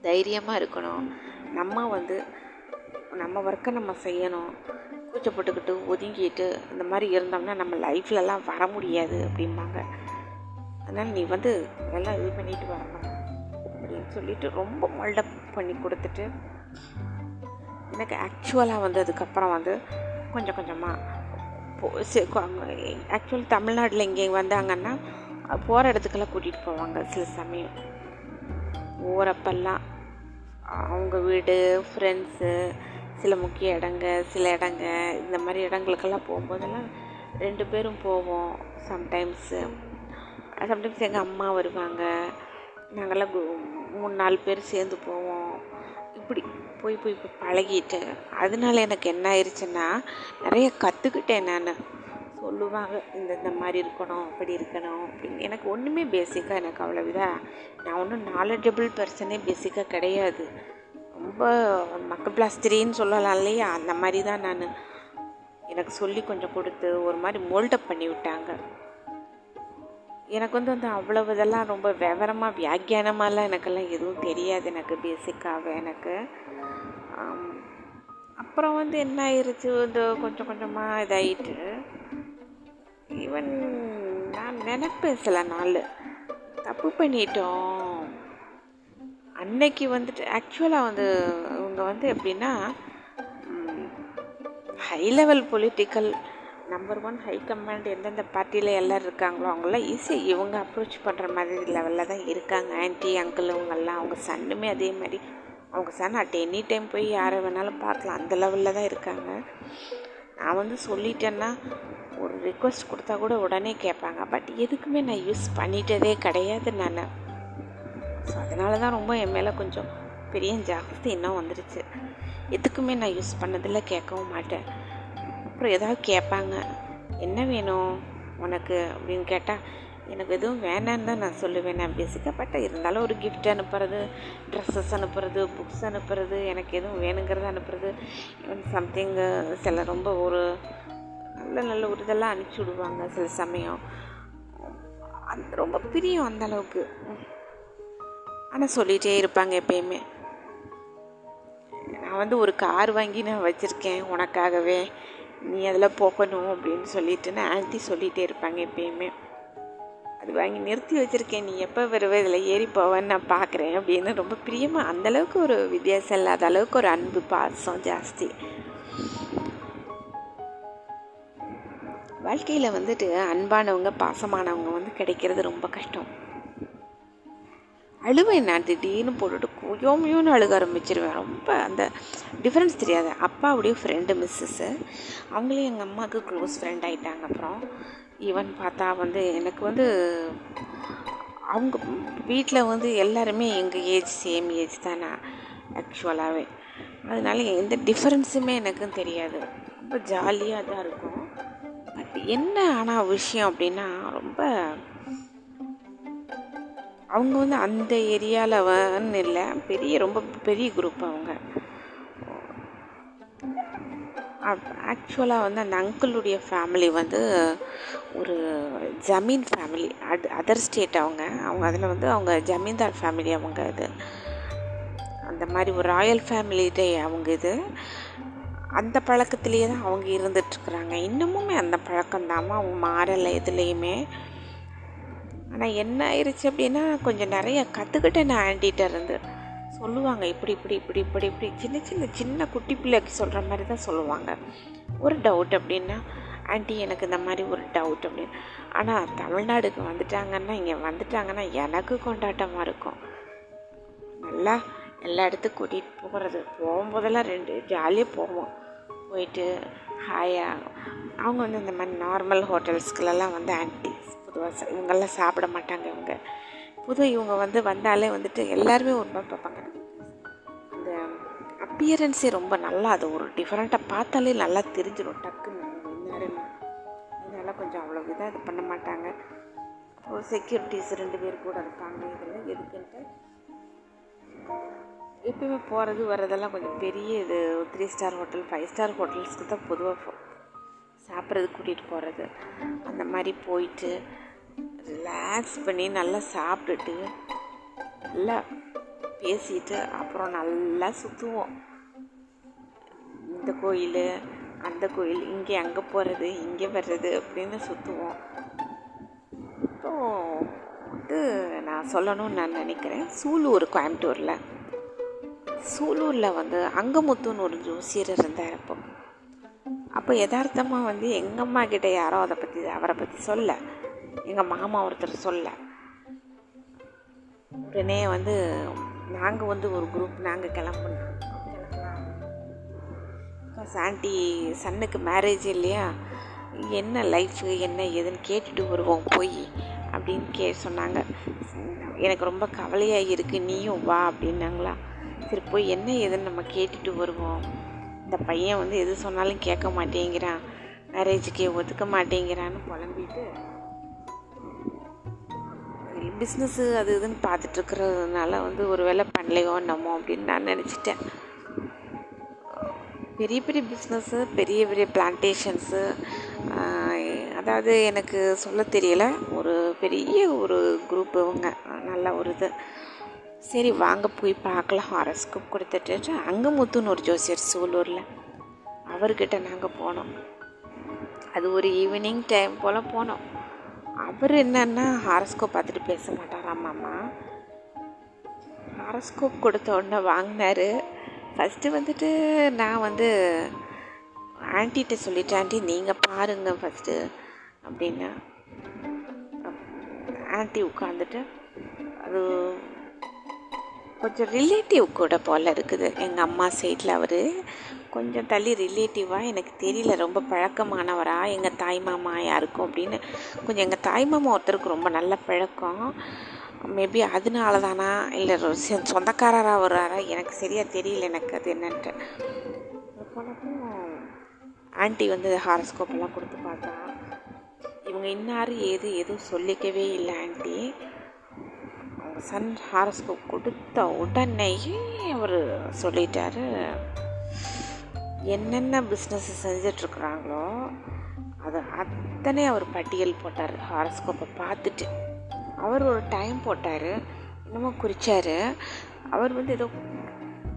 தைரியமாக இருக்கணும். நம்ம வந்து நம்ம ஒர்க்கை நம்ம செய்யணும். கூச்சப்பட்டுக்கிட்டு ஒதுங்கிட்டு இந்த மாதிரி இருந்தோம்னா நம்ம லைஃப்லலாம் வர முடியாது அப்படிம்பாங்க. அதனால் நீ வந்து எல்லாம் இது பண்ணிட்டு வரணும் அப்படின்னு சொல்லிட்டு ரொம்ப மல்டப் பண்ணி கொடுத்துட்டு எனக்கு ஆக்சுவலாக வந்து அதுக்கப்புறம் வந்து கொஞ்சம் கொஞ்சமாக ஆக்சுவலி தமிழ்நாட்டில் இங்கே வந்தாங்கன்னா போகிற இடத்துக்கெல்லாம் கூட்டிகிட்டு போவாங்க சில சமயம். போகிறப்பெல்லாம் அவங்க வீடு ஃப்ரெண்ட்ஸு சில முக்கிய இடங்க சில இடங்க இந்த மாதிரி இடங்களுக்கெல்லாம் போகும்போதெல்லாம் ரெண்டு பேரும் போவோம் சம்டைம்ஸு சம்டைம்ஸ் எங்கள் அம்மா வருவாங்க. நாங்கள்லாம் மூணு நாலு பேர் சேர்ந்து போவோம். இப்படி போய் போய் போய் பழகிட்டு அதனால எனக்கு என்ன ஆயிடுச்சுன்னா நிறைய கற்றுக்கிட்டேன் நான். சொல்லுவாங்க இந்த இந்த மாதிரி இருக்கணும் அப்படி இருக்கணும் அப்படின்னு. எனக்கு ஒன்றுமே பேசிக்காக எனக்கு அவ்வளோ இதாக நான் ஒன்றும் நாலேஜபிள் பர்சனே பேசிக்காக கிடையாது. ரொம்ப மக்கள் பிளாஸ்திரின்னு சொல்லலாம் இல்லையா? அந்த மாதிரி தான் நான். எனக்கு சொல்லி கொஞ்சம் கொடுத்து ஒரு மாதிரி மோல்டப் பண்ணி விட்டாங்க. எனக்கு வந்து அந்த அவ்வளவு இதெல்லாம் ரொம்ப விவரமாக வியாக்கியானமாலாம் எனக்கெல்லாம் எதுவும் தெரியாது. எனக்கு பேசிக்காகவே எனக்கு. அப்புறம் வந்து என்ன ஆயிடுச்சு இந்த கொஞ்சம் கொஞ்சமாக இதாயிட்டு. ஈவன் நான் நினைப்பேன் சில நாள். தப்பு பண்ணிட்டோம். அன்னைக்கு வந்துட்டு ஆக்சுவலாக வந்து இவங்க வந்து எப்படின்னா high level political number one high command எந்தெந்த பார்ட்டியில் எல்லோரும் இருக்காங்களோ அவங்களாம் ஈஸியாக இவங்க அப்ரோச் பண்ணுற மாதிரி லெவலில் தான் இருக்காங்க. ஆன்டி அங்கிள் இவங்கெல்லாம் அவங்க சன்னுமே அதே மாதிரி. அவங்க சன் அட் எனி டைம் போய் யாரை வேணாலும் பார்க்கலாம். அந்த லெவலில் தான் இருக்காங்க. நான் வந்து சொல்லிட்டேன்னா ஒரு ரிக்வஸ்ட் கொடுத்தா கூட உடனே கேட்பாங்க. பட் எதுக்குமே நான் யூஸ் பண்ணிட்டதே கிடையாது நான். ஸோ அதனால தான் ரொம்ப என் மேலே கொஞ்சம் பெரிய ஜாக்கிரதை இன்னும் வந்துடுச்சு எதுக்குமே நான் யூஸ் பண்ணதில் கேட்கவும் மாட்டேன். அப்புறம் ஏதாவது கேட்பாங்க. என்ன வேணும் உனக்கு? அப்படின்னு கேட்டால் எனக்கு எதுவும் வேணான்னு தான் நான் சொல்லுவேன். நான் பேசிக்காக பட் இருந்தாலும் ஒரு கிஃப்ட் அனுப்புறது ட்ரெஸ்ஸஸ் அனுப்புறது புக்ஸ் அனுப்புறது எனக்கு எதுவும் வேணுங்கிறத அனுப்புறது ஈவன் சம்திங் சில ரொம்ப ஒரு நல்ல நல்ல ஒரு இதெல்லாம் அனுப்பிச்சி விடுவாங்க சில சமயம். அந்த ரொம்ப பிரியம் அந்த அளவுக்கு. ஆனால் சொல்லிகிட்டே இருப்பாங்க எப்பயுமே. நான் வந்து ஒரு கார் வாங்கி நான் வச்சுருக்கேன் உனக்காகவே. நீ அதில் போகணும் அப்படின்னு சொல்லிட்டு நான் ஆன்ட்டி சொல்லிகிட்டே இருப்பாங்க எப்பயுமே. அது வாங்கி நிறுத்தி வச்சுருக்கேன். நீ எப்போ வருவே? இதில் ஏறி போவேன்னு நான் பார்க்குறேன் அப்படின்னு ரொம்ப பிரியமாக அந்தளவுக்கு ஒரு வித்தியாசம் இல்லாத அளவுக்கு ஒரு அன்பு பாசம் ஜாஸ்தி. வாழ்க்கையில் வந்துட்டு அன்பானவங்க பாசமானவங்க வந்து கிடைக்கிறது ரொம்ப கஷ்டம். அழுவேன் நான் திடீர்னு போட்டுட்டு குயோமியோன்னு அழுக ஆரம்பிச்சிருவேன். ரொம்ப அந்த டிஃப்ரென்ஸ் தெரியாது. அப்பாவுடைய ஃப்ரெண்டு மிஸ்ஸஸ்ஸு அவங்களே எங்கள் அம்மாவுக்கு க்ளோஸ் ஃப்ரெண்ட் ஆகிட்டாங்க அப்புறம் ஈவன் பார்த்தா வந்து எனக்கு வந்து அவங்க வீட்டில் வந்து எல்லாருமே எங்கள் ஏஜ் சேம் ஏஜ் தான் நான் ஆக்சுவலாகவே அதனால எந்த டிஃப்ரென்ஸுமே எனக்கும் தெரியாது. ரொம்ப ஜாலியாக தான் இருக்கும். பட் என்ன ஆனால் விஷயம் அப்படின்னா ரொம்ப அவங்க வந்து அந்த ஏரியாவில் இல்லை. பெரிய ரொம்ப பெரிய குரூப் அவங்க. ஆக்சுவலாக வந்து அந்த அங்கிளுடைய ஃபேமிலி வந்து ஒரு ஜமீன் ஃபேமிலி அது அதர் ஸ்டேட் அவங்க. அவங்க அதில் வந்து அவங்க ஜமீன்தார் ஃபேமிலி அவங்க இது. அந்த மாதிரி ஒரு ராயல் ஃபேமிலிட்டே அவங்க இது. அந்த பழக்கத்துலேயே தான் அவங்க இருந்துட்டுருக்குறாங்க இன்னமுமே அந்த பழக்கம்தாம்மா. அவங்க மாறலை எதுலேயுமே. ஆனால் என்ன ஆயிடுச்சு அப்படின்னா கொஞ்சம் நிறைய கற்றுக்கிட்டேன் நான் ஆண்டிகிட்ட இருந்து. சொல்லுவாங்க இப்படி இப்படி இப்படி இப்படி இப்படி. சின்ன சின்ன சின்ன குட்டி பிள்ளைக்கு சொல்கிற மாதிரி தான் சொல்லுவாங்க. ஒரு டவுட் அப்படின்னா ஆண்டி எனக்கு இந்த மாதிரி ஒரு டவுட் அப்படின்னு. ஆனால் தமிழ்நாடுக்கு வந்துட்டாங்கன்னா இங்கே வந்துட்டாங்கன்னா எனக்கு கொண்டாட்டமாக இருக்கும். நல்லா எல்லா இடத்துக்கும் கூட்டிகிட்டு போகிறது போகும்போதெல்லாம் ரெண்டு ஜாலியாக போவோம். போயிட்டு ஹாயாக அவங்க வந்து இந்த மாதிரி நார்மல் ஹோட்டல்ஸ்க்குலலாம் வந்து ஆன்டி பொதுவாக இவங்கெல்லாம் சாப்பிட மாட்டாங்க இவங்க. பொதுவாக இவங்க வந்து வந்தாலே வந்துட்டு எல்லாருமே ஒரு மாதிரி பார்ப்பாங்க. அந்த அப்பியரன்ஸே ரொம்ப நல்லா அது ஒரு டிஃப்ரெண்ட்டாக பார்த்தாலே நல்லா தெரிஞ்சிடும் டக்குன்னு. என்னருன்னு கொஞ்சம் அவ்வளோ இதாக இது பண்ண மாட்டாங்க. ஒரு செக்யூரிட்டிஸ் ரெண்டு பேர் கூட இருப்பாங்க இதெல்லாம் எதுக்குன்ட்டு. எப்பயுமே போகிறது வர்றதெல்லாம் கொஞ்சம் பெரிய இது three star hotel five star ஹோட்டல்ஸ்க்கு தான் பொதுவாக சாப்பிட்றதுக்கு கூட்டிகிட்டு போகிறது அந்த மாதிரி போயிட்டு ரிலாக்ஸ் பண்ணி நல்லா சாப்பிட்டுட்டு நல்லா பேசிட்டு அப்புறம் நல்லா சுற்றுவோம். இந்த கோயில் அந்த கோயில் இங்கே அங்கே போகிறது இங்கே வர்றது அப்படின்னு சுற்றுவோம். இப்போ வந்து நான் சொல்லணும்னு நான் நினைக்கிறேன். சூலூர் கோயம்புத்தூரில். சூலூரில் வந்து அங்கமுத்துன்னு ஒரு ஜோசியர் இருந்தார் அப்போ. அப்போ யதார்த்தமாக வந்து எங்கள் அம்மா கிட்டே யாரோ அதை பற்றி அவரை பற்றி சொல்ல. எங்கள் மாமா ஒருத்தர் சொல்ல. உடனே வந்து நாங்கள் வந்து ஒரு குரூப் நாங்கள் கிளம்புனோம். சாண்டி ஆண்டி சன்னுக்கு மேரேஜ் இல்லையா? என்ன லைஃபு என்ன ஏதுன்னு கேட்டுட்டு வருவோம் போய் அப்படின்னு கே சொன்னாங்க. எனக்கு ரொம்ப கவலையாக இருக்குது நீயும் வா அப்படின்னாங்களா. சரி போய் என்ன ஏதுன்னு நம்ம கேட்டுட்டு வருவோம். இந்த பையன் வந்து எது சொன்னாலும் கேட்க மாட்டேங்கிறான். மேரேஜுக்கே ஒதுக்க மாட்டேங்கிறான்னு புலம்பிட்டு பிஸ்னஸ்ஸு அது இதுன்னு பார்த்துட்ருக்கிறதுனால வந்து ஒரு வேலை பண்ணலையோ என்னமோ அப்படின்னு நான் நினச்சிட்டேன். பெரிய பெரிய பிஸ்னஸ்ஸு பெரிய பெரிய பிளான்டேஷன்ஸு அதாவது எனக்கு சொல்ல தெரியலை. ஒரு பெரிய ஒரு குரூப் இவங்க நல்ல ஒரு இது. சரி வாங்க போய் பார்க்கலாம். ஹாரஸ்கோப் கொடுத்துட்டு அங்கமுத்துன்னு ஒரு ஜோசியர் சூலூரில். அவர்கிட்ட நாங்கள் போனோம். அது ஒரு ஈவினிங் டைம் போல் போனோம். அவர் என்னன்னா ஹாரஸ்கோப் பார்த்துட்டு பேச மாட்டாராமாம்மா ஹாரஸ்கோப் கொடுத்த உடனே வாங்கினாரு. ஃபஸ்ட்டு வந்துட்டு நான் வந்து ஆன்ட்டிகிட்ட சொல்லிட்டேன் ஆண்டி நீங்கள் பாருங்கள் ஃபஸ்ட்டு அப்படின்னா. ஆன்ட்டி உட்காந்துட்டு அது கொஞ்சம் ரிலேட்டிவ் கூட போல் இருக்குது. எங்கள் அம்மா சைடில் அவர் கொஞ்சம் தள்ளி ரிலேட்டிவாக எனக்கு தெரியல ரொம்ப பழக்கமானவரா எங்கள் தாய் மாமா யாருக்கும் அப்படின்னு. கொஞ்சம் எங்கள் தாய் மாமா ஒருத்தருக்கு ரொம்ப நல்ல பழக்கம். மேபி அதனால தானா இல்லை சொந்தக்காரராக வர்றாரா எனக்கு சரியாக தெரியல எனக்கு அது என்னன்ட்டு. போனப்போ ஆண்டி வந்து ஹாரஸ்கோப்பெல்லாம் கொடுத்து பார்த்தா இவங்க இன்னார் ஏது எதுவும் சொல்லிக்கவே இல்லை ஆண்டி அவங்க சன் ஹாரஸ்கோப் கொடுத்த உடனேயே அவர் சொல்லிட்டாரு. என்னென்ன பிஸ்னஸ் செஞ்சிட்ருக்குறாங்களோ அதை அத்தனை அவர் பட்டியல் போட்டார் ஹாரஸ்கோப்பை பார்த்துட்டு. அவர் ஒரு டைம் போட்டார் இன்னமும் குறித்தார் அவர் வந்து ஏதோ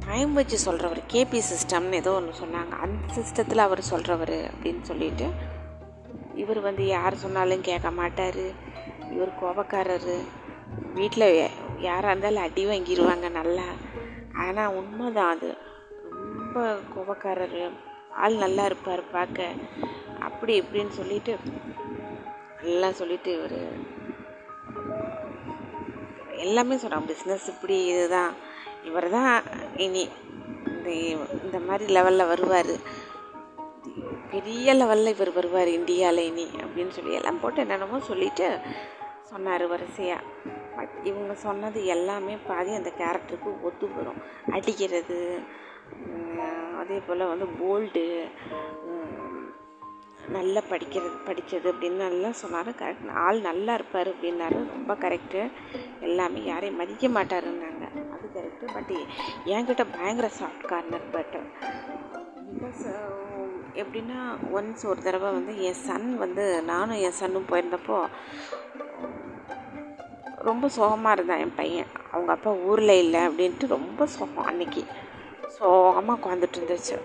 டைம் வச்சு சொல்கிறவர் கேபி சிஸ்டம்னு ஏதோ ஒன்று சொன்னாங்க. அந்த சிஸ்டத்தில் அவர் சொல்கிறவர் அப்படின்னு சொல்லிட்டு இவர் வந்து யார் சொன்னாலும் கேட்க மாட்டார். இவர் கோபக்காரர். வீட்டில் யாராக இருந்தாலும் அடி வாங்கிடுவாங்க நல்லா. ஆனால் உண்மைதான் அது. ரொம்ப கோபக்காரர். ஆள் நல்லா இருப்பார் பார்க்க அப்படி இப்படின்னு சொல்லிட்டு நல்லா சொல்லிட்டு இவர். எல்லாமே சொல்கிறான் பிஸ்னஸ் இப்படி இதுதான். இவர் தான் இனி இந்த இந்த மாதிரி லெவலில் வருவார். பெரிய லெவலில் இவர் வருவார் இந்தியாவில் இனி அப்படின்னு சொல்லி எல்லாம் போட்டு என்னென்னமோ சொல்லிட்டு சொன்னார் வரிசையாக பட் இவங்க சொன்னது எல்லாமே பாதி அந்த கேரக்டருக்கு ஒத்து வரும் அடிக்கிறது அதே போல் வந்து போல்டு நல்லா படிக்கிறது படித்தது அப்படின்னு நல்லா சொன்னார். கரெக்ட் ஆள் நல்லா இருப்பார் அப்படின்னாரு. ரொம்ப கரெக்டு எல்லாமே யாரையும் மதிக்க மாட்டாருன்னாங்க. அது கரெக்டு பட் என்கிட்ட பயங்கர சாஃப்ட் கார்னர் பட் பிகாஸ் எப்படின்னா ஒன்ஸ் ஒரு தடவை வந்து என் சன் வந்து நானும் என் சன்னும் போயிருந்தப்போ ரொம்ப சோகமாக இருந்தான் என் பையன். அவங்க அப்பா ஊரில் இல்லை அப்படின்ட்டு ரொம்ப சோகம் அன்னைக்கு. சோகமாக உட்காந்துட்டு இருந்துச்சு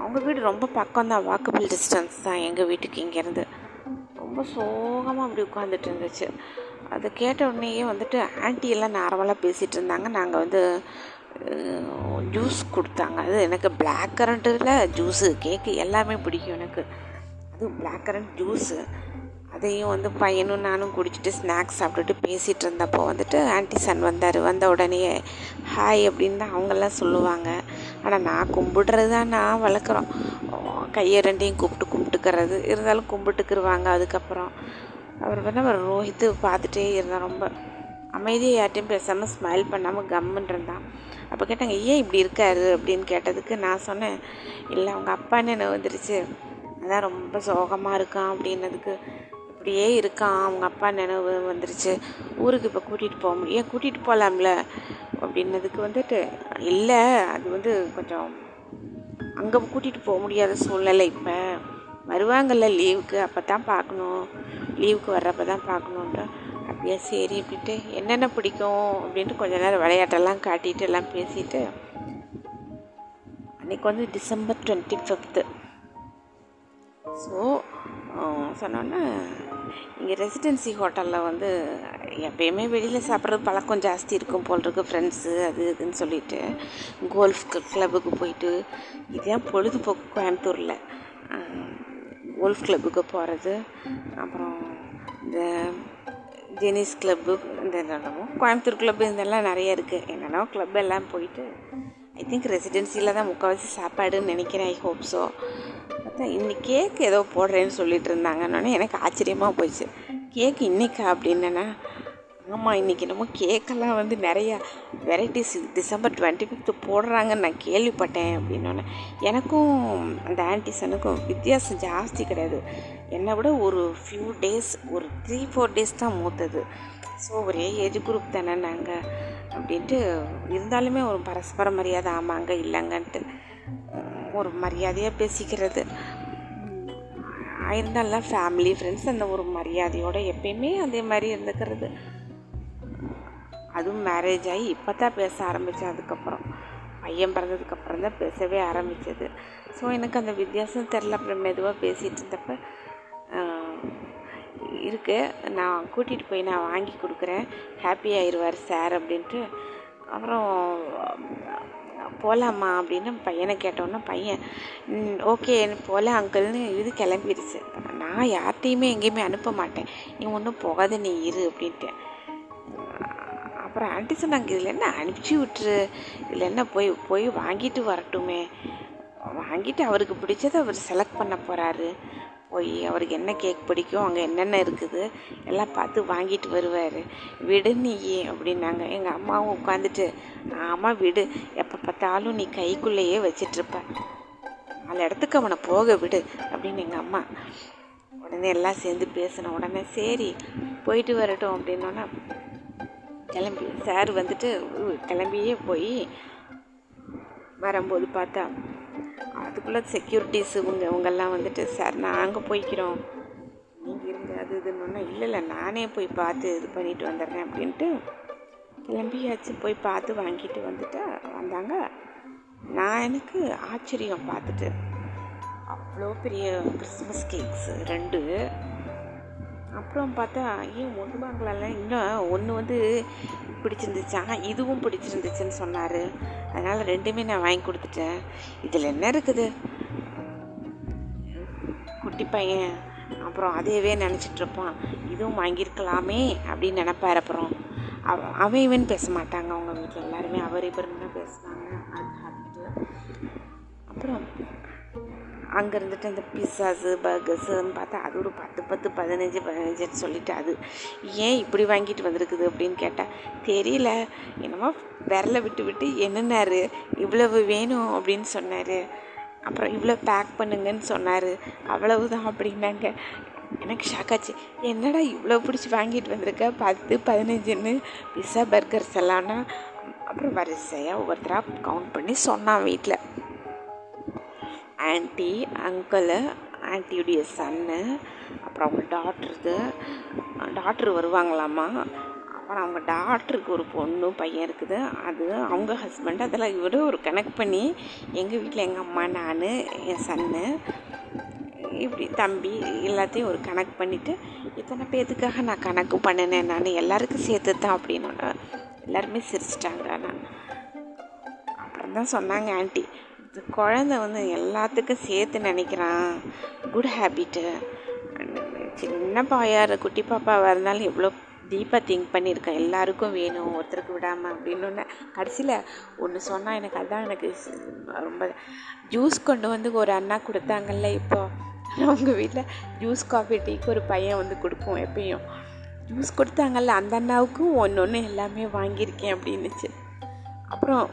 அவங்க வீடு ரொம்ப பக்கம் தான் வாக்கபிள் டிஸ்டன்ஸ் தான் எங்கள் வீட்டுக்கு இங்கேருந்து. ரொம்ப சோகமாக அப்படி உட்காந்துட்டு இருந்துச்சு அதை கேட்ட உடனேயே வந்துட்டு ஆண்டியெல்லாம் நார்மலாக பேசிகிட்டு இருந்தாங்க நாங்கள் வந்து ஜூஸ் கொடுத்தாங்க. அது எனக்கு பிளாக் கரண்ட்டில் ஜூஸு கேக்கு எல்லாமே பிடிக்கும் எனக்கு. அதுவும் பிளாக் கரண்ட் ஜூஸு அதையும் வந்து பையனும் நானும் குடிச்சிட்டு ஸ்நாக்ஸ் சாப்பிட்டுட்டு பேசிகிட்டு இருந்தப்போ வந்துட்டு ஆன்டி சன் வந்தார். வந்த உடனே ஹாய் அப்படின்னு தான் அவங்கெல்லாம் சொல்லுவாங்க. ஆனால் நான் கும்பிடுறது தான் நான் வளர்க்குறோம். கையை ரெண்டையும் கூப்பிட்டு கும்பிட்டுக்கிறது. இருந்தாலும் கும்பிட்டுக்குருவாங்க அதுக்கப்புறம். அவர் பார்த்தா அவர் ரோஹித்து பார்த்துட்டே இருந்தான் ரொம்ப. அமைதியாக யார்ட்டையும் பேசாமல் ஸ்மைல் பண்ணாமல் கம்முன்னு இருந்தான் அப்போ கேட்டாங்க ஏன் இப்படி இருக்காரு? அப்படின்னு கேட்டதுக்கு நான் சொன்னேன் இல்லை அவங்க அப்பான்னு என்ன வந்துருச்சு. அதான் ரொம்ப சோகமாக இருக்கான் அப்படின்னதுக்கு அப்படியே இருக்கான். அவங்க அப்பா நினைவு வந்துருச்சு. ஊருக்கு இப்போ கூட்டிகிட்டு போக முடியும் ஏன் கூட்டிகிட்டு போகலாம்ல அப்படின்னதுக்கு வந்துட்டு இல்லை அது வந்து கொஞ்சம் அங்கே கூட்டிகிட்டு போக முடியாத சூழ்நிலை இப்போ. வருவாங்கல்ல லீவுக்கு அப்போ தான் பார்க்கணும். லீவுக்கு வர்றப்ப தான் பார்க்கணுன்ற அப்படியே சரி அப்படின்ட்டு என்னென்ன பிடிக்கும் அப்படின்ட்டு கொஞ்ச நேரம் விளையாட்டெல்லாம் காட்டிட்டு எல்லாம் பேசிட்டு அன்றைக்கி வந்து டிசம்பர் டுவெண்ட்டி ஃபிஃப்த்து ஸோ சொன்னோன்னே இங்கே ரெசிடென்சி ஹோட்டலில் வந்து எப்பயுமே வெளியில் சாப்பிட்றது பழக்கம் ஜாஸ்தி இருக்கும் போல் இருக்கு ஃப்ரெண்ட்ஸு அது இதுன்னு சொல்லிட்டு. கோல்ஃப் கிளப்புக்கு போயிட்டு இதுதான் பொழுதுபோக்கு கோயம்புத்தூரில். கோல்ஃப் கிளப்புக்கு போகிறது அப்புறம் இந்த ஜெனிஸ் கிளப்பு இந்த என்னென்னமோ கோயம்புத்தூர் கிளப்பு இதெல்லாம் நிறைய இருக்குது என்னென்னோ கிளப் எல்லாம் போயிட்டு ஐ திங்க் ரெசிடென்சியில் தான் முக்கால்வாசி சாப்பாடுன்னு நினைக்கிறேன் ஐ ஹோப் ஸோ பார்த்தா இன்னைக்கு கேக் ஏதோ போடுறேன்னு சொல்லிட்டு இருந்தாங்கன்னு எனக்கு ஆச்சரியமாக போயிடுச்சு. கேக் இன்னைக்கா அப்படின்னா ஆமாம் இன்றைக்கி என்னமோ கேக்கெல்லாம் வந்து நிறையா வெரைட்டிஸ் டிசம்பர் டுவெண்ட்டி ஃபிஃப்த்து போடுறாங்கன்னு நான் கேள்விப்பட்டேன் அப்படின்னோடனே எனக்கும் அந்த ஆன்டிசனுக்கும் வித்தியாசம் ஜாஸ்தி கிடையாது. என்னை விட ஒரு ஃபியூ டேஸ் ஒரு த்ரீ ஃபோர் டேஸ் தான் மூத்தது. ஸோ ஒரே ஏஜ் குரூப் தானே நாங்கள் அப்படின்ட்டு இருந்தாலுமே ஒரு பரஸ்பர மரியாதை ஆமாங்க இல்லைங்கன்ட்டு ஒரு மரியாதையாக பேசிக்கிறது. இருந்தாலும் ஃபேமிலி ஃப்ரெண்ட்ஸ் அந்த ஒரு மரியாதையோடு எப்பயுமே அதே மாதிரி இருந்துக்கிறது. அதுவும் மேரேஜ் ஆகி இப்போ தான் பேச ஆரம்பித்தேன் அதுக்கப்புறம் பையன் பிறந்ததுக்கப்புறம் தான் பேசவே ஆரம்பித்தது ஸோ எனக்கு அந்த வித்தியாசம் தெரில அப்புறம் மெதுவாக பேசிகிட்டு இருந்தப்போ இருக்குது நான் கூட்டிகிட்டு போய் நான் வாங்கி கொடுக்குறேன். ஹாப்பி ஆயிடுவார் சார் அப்படின்ட்டு. அப்புறம் போகலாமா அப்படின்னு பையனை கேட்டோன்னே பையன் ஓகே போகல அங்கிள்னு இது கிளம்பிடுச்சு நான் யார்கிட்டையுமே எங்கேயுமே அனுப்ப மாட்டேன். நீ ஒன்றும் போகாத நீ இரு அப்படின்ட்டு. அப்புறம் ஆண்டி சொன்னாங்க இதில் என்ன அனுப்பிச்சி விட்டுரு? இதில் என்ன போய் போய் வாங்கிட்டு வரட்டுமே. வாங்கிட்டு அவருக்கு பிடிச்சதை அவர் செலக்ட் பண்ண போகிறாரு போய் அவருக்கு என்ன கேக் பிடிக்கும் அங்கே என்னென்ன இருக்குது எல்லாம் பார்த்து வாங்கிட்டு வருவார். விடு நீ அப்படின்னாங்க. எங்கள் அம்மாவும் உட்காந்துட்டு ஆமாம் விடு. எப்போ பார்த்தாலும் நீ கைக்குள்ளேயே வச்சிட்ருப்ப அந்த இடத்துக்கு அவனை போக விடு அப்படின்னு எங்கள் அம்மா உடனே எல்லாம் சேர்ந்து பேசின உடனே சரி போயிட்டு வரட்டும் அப்படின்னோன்னா கிளம்பி சார் வந்துட்டு கிளம்பியே போய் வரும்போது பார்த்தா அதுக்குள்ளே செக்யூரிட்டிஸ் இவங்க இவங்கெல்லாம் வந்துட்டு சார் நாங்கள் போய்க்கிறோம். நீங்கள் இருங்க. அது இதுன்னு இல்லை இல்லை. நானே போய் பார்த்து இது பண்ணிட்டு வந்துடுறேன் அப்படின்ட்டு கிளம்பியாச்சு. போய் பார்த்து வாங்கிட்டு வந்துட்டு வந்தாங்க. நான் எனக்கு ஆச்சரியம் பார்த்துட்டு. அவ்வளோ பெரிய கிறிஸ்மஸ் கேக்ஸு ரெண்டு. அப்புறம் பார்த்தா ஏன் ஒன்று வாங்கலாம்ல? இன்னும் ஒன்று வந்து பிடிச்சிருந்துச்சா. இதுவும் பிடிச்சிருந்துச்சுன்னு சொன்னார். அதனால் ரெண்டுமே நான் வாங்கி கொடுத்துட்டேன். இதில் என்ன இருக்குது? குட்டி பையன். அப்புறம் அதையவே நினச்சிட்ருப்பான் இதுவும் வாங்கியிருக்கலாமே அப்படின்னு நினப்பார். அப்புறம் அவ அவன் இவன் பேச மாட்டாங்க. அவங்க வீட்டில் எல்லாருமே அவர் இவருன்னு தான் பேசுவாங்க. அது அப்புறம் அங்கே இருந்துட்டு அந்த பிஸ்ஸாஸு பர்கர்ஸுன்னு பார்த்தா அது ஒரு பத்து பத்து பதினஞ்சு பதினஞ்சுன்னு சொல்லிட்டு அது ஏன் இப்படி வாங்கிட்டு வந்திருக்குது அப்படின்னு கேட்டால் தெரியல. என்னமோ விரலை விட்டு விட்டு என்னென்னார்? இவ்வளவு வேணும் அப்படின்னு சொன்னார். அப்புறம் இவ்வளோ பேக் பண்ணுங்கன்னு சொன்னார். அவ்வளவுதான் அப்படின்னாங்க. எனக்கு ஷாக்காச்சு என்னடா இவ்வளோ பிடிச்சி வாங்கிட்டு வந்திருக்க? பத்து பதினஞ்சுன்னு பிஸ்ஸா பர்கர்ஸ் எல்லாம்னா அப்புறம் வரிசையாக ஒவ்வொருத்தராக கவுண்ட் பண்ணி சொன்னான் வீட்டில் ஆன்ட்டி அங்கிளு ஆன்ட்டியுடைய சன்னு அப்புறம் அவங்க டாக்டருக்கு டாக்டர் வருவாங்களாம்மா. அப்புறம் அவங்க டாக்டருக்கு ஒரு பொண்ணு பையன் இருக்குது. அது அவங்க ஹஸ்பண்ட் அதெல்லாம் இவர் ஒரு கனெக்ட் பண்ணி எங்கள் வீட்டில் எங்கள் அம்மா நான் என் சன்னு இப்படி தம்பி எல்லாத்தையும் ஒரு கணக்கு பண்ணிவிட்டு இத்தனை பேர்த்துக்காக நான் கணக்கு பண்ணினேன் நான் எல்லாருக்கும் சேர்த்து தான் அப்படின்னு. எல்லாருமே சிரிச்சிட்டாங்க. நான் அப்புறம் தான் சொன்னாங்க ஆன்ட்டி குழந்த வந்து எல்லாத்துக்கும் சேர்த்து நினைக்கிறான். குட் ஹேபிட்டு சின்ன பாயார் குட்டி பாப்பாவாக இருந்தாலும் எவ்வளோ டீப்பாக திங்க் பண்ணியிருக்கேன் எல்லாருக்கும் வேணும் ஒருத்தருக்கு விடாமல் அப்படின்னு கடைசியில் ஒன்று சொன்னால் எனக்கு அதுதான் எனக்கு ரொம்ப ஜூஸ் கொண்டு வந்து ஒரு அண்ணா கொடுத்தாங்கல்ல இப்போ. அவங்க வீட்டில் ஜூஸ் காஃபி டீக்கு ஒரு பையன் வந்து கொடுப்போம் எப்பயும். ஜூஸ் கொடுத்தாங்கல்ல அந்த அண்ணாவுக்கும் ஒன்று ஒன்று எல்லாமே வாங்கியிருக்கேன் அப்படின்னுச்சு. அப்புறம்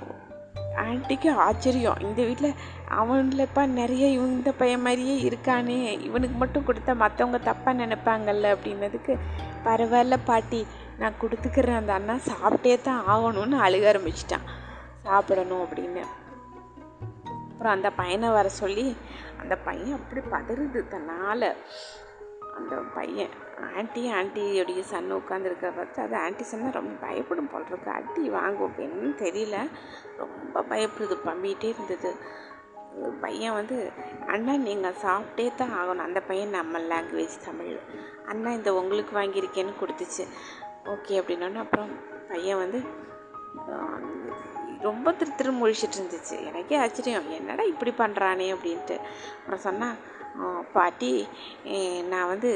ஆன்ட்டிக்கு ஆச்சரியம். இந்த வீட்டில் அவன்லப்பா நிறைய இந்த பையன் மாதிரியே இருக்கானே. இவனுக்கு மட்டும் கொடுத்தா மற்றவங்க தப்பாக நினைப்பாங்கல்ல அப்படின்னதுக்கு பரவாயில்ல பாட்டி நான் கொடுத்துக்கிறேன். அந்த அண்ணா சாப்பிட்டே தான் ஆகணும்னு அழுக ஆரம்பிச்சிட்டான். சாப்பிடணும் அப்படின்னு. அப்புறம் அந்த பையனை வர சொல்லி அந்த பையன் அப்படி பதறுது தன்னால். அந்த பையன் ஆண்டி ஆன்ட்டியோடைய சன் உட்காந்துருக்க பார்த்து அது ஆன்ட்டி சன்னா ரொம்ப பயப்படும் போல் இருக்கு. அடி வாங்கும் என்னன்னு தெரியல. ரொம்ப பயப்படுது பம்பிகிட்டே இருந்தது. பையன் வந்து அண்ணா நீங்கள் சாப்பிட்டே தான் ஆகணும். அந்த பையன் நம்ம லாங்குவேஜ் தமிழ். அண்ணா இந்த உங்களுக்கு வாங்கியிருக்கேன்னு கொடுத்துச்சு. ஓகே அப்படின்னோடனே அப்புறம் பையன் வந்து ரொம்ப திரு திரு முழிச்சிட்டு இருந்துச்சு. எனக்கே ஆச்சரியம். என்னடா இப்படி பண்ணுறானே அப்படின்ட்டு. அப்புறம் சொன்னால் பாட்டி நான் வந்து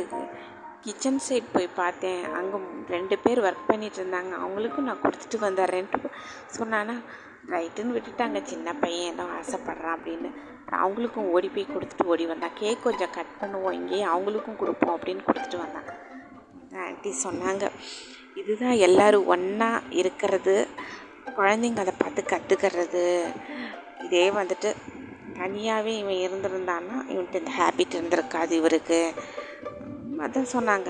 கிச்சன் சைட் போய் பார்த்தேன். அங்கே ரெண்டு பேர் ஒர்க் பண்ணிகிட்டு இருந்தாங்க. அவங்களுக்கும் நான் கொடுத்துட்டு வந்துடுறேன்ட்டு சொன்னானா ரைட்டுன்னு விட்டுட்டாங்க. சின்ன பையன் ஏதோ ஆசைப்பட்றான் அப்படின்னு. அவங்களுக்கும் ஓடி போய் கொடுத்துட்டு ஓடி வந்தான். கேக் கொஞ்சம் கட் பண்ணுவோம். இங்கேயே அவங்களுக்கும் கொடுப்போம் அப்படின்னு கொடுத்துட்டு வந்தாங்க ஆண்டி சொன்னாங்க இதுதான் எல்லோரும் ஒன்றா இருக்கிறது. குழந்தைங்க அதை பார்த்து கற்றுக்கிறது இதே வந்துட்டு தனியாகவே இவன் இருந்திருந்தான்னா இவன்ட்டு இந்த ஹேபிட் இருந்திருக்காது இவருக்கு. அதான் சொன்னாங்க.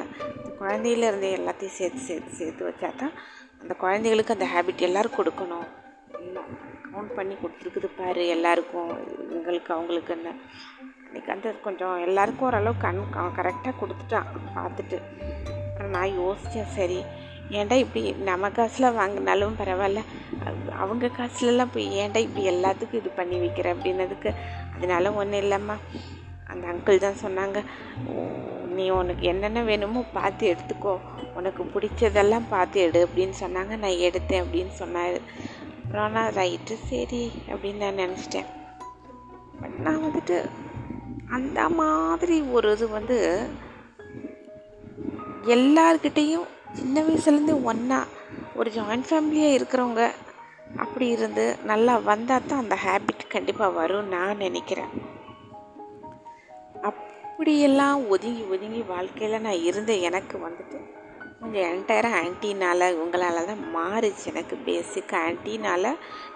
குழந்தையிலேருந்து எல்லாத்தையும் சேர்த்து சேர்த்து சேர்த்து வச்சா தான் அந்த குழந்தைகளுக்கு அந்த ஹேபிட் எல்லோரும் கொடுக்கணும். இன்னும் கவுண்ட் பண்ணி கொடுத்துருக்குது பாரு எல்லாருக்கும் எங்களுக்கு அவங்களுக்குன்னு. அன்றைக்கி வந்து கொஞ்சம் எல்லாருக்கும் ஓரளவு கண் கரெக்டாக கொடுத்துட்டான் பார்த்துட்டு. அப்புறம் நான் யோசித்தேன் சரி ஏன்டா இப்படி நம்ம காசில் வாங்கினாலும் பரவாயில்ல. அவங்க காசுலலாம் போய் ஏன்டா இப்படி எல்லாத்துக்கும் இது பண்ணி வைக்கிற அப்படின்னதுக்கு அதனால ஒன்றும் இல்லைம்மா. அந்த அங்கிள் தான் சொன்னாங்க நீ உனக்கு என்னென்ன வேணுமோ பார்த்து எடுத்துக்கோ. உனக்கு பிடிச்சதெல்லாம் பார்த்து எடு அப்படின்னு சொன்னாங்க. நான் எடுத்தேன் அப்படின்னு சொன்னார். அப்புறம் நான் ரைட்டு சரி அப்படின்னு நான் நினச்சிட்டேன். பட் நான் வந்துட்டு அந்த மாதிரி ஒரு இது வந்து எல்லார்கிட்டேயும் சின்ன வயசுலேருந்து ஒன்றா ஒரு ஜாயிண்ட் ஃபேமிலியாக இருக்கிறவங்க அப்படி இருந்து நல்லா வந்தால் தான் அந்த ஹேபிட் கண்டிப்பாக வரும்னு நான் நினைக்கிறேன். அப்படியெல்லாம் ஒதுங்கி ஒதுங்கி வாழ்க்கையில் நான் இருந்த எனக்கு வந்துட்டு கொஞ்சம் என்டையராக ஆன்ட்டினால் உங்களால் தான் மாறிச்சு. எனக்கு பேசிக் ஆன்ட்டினால்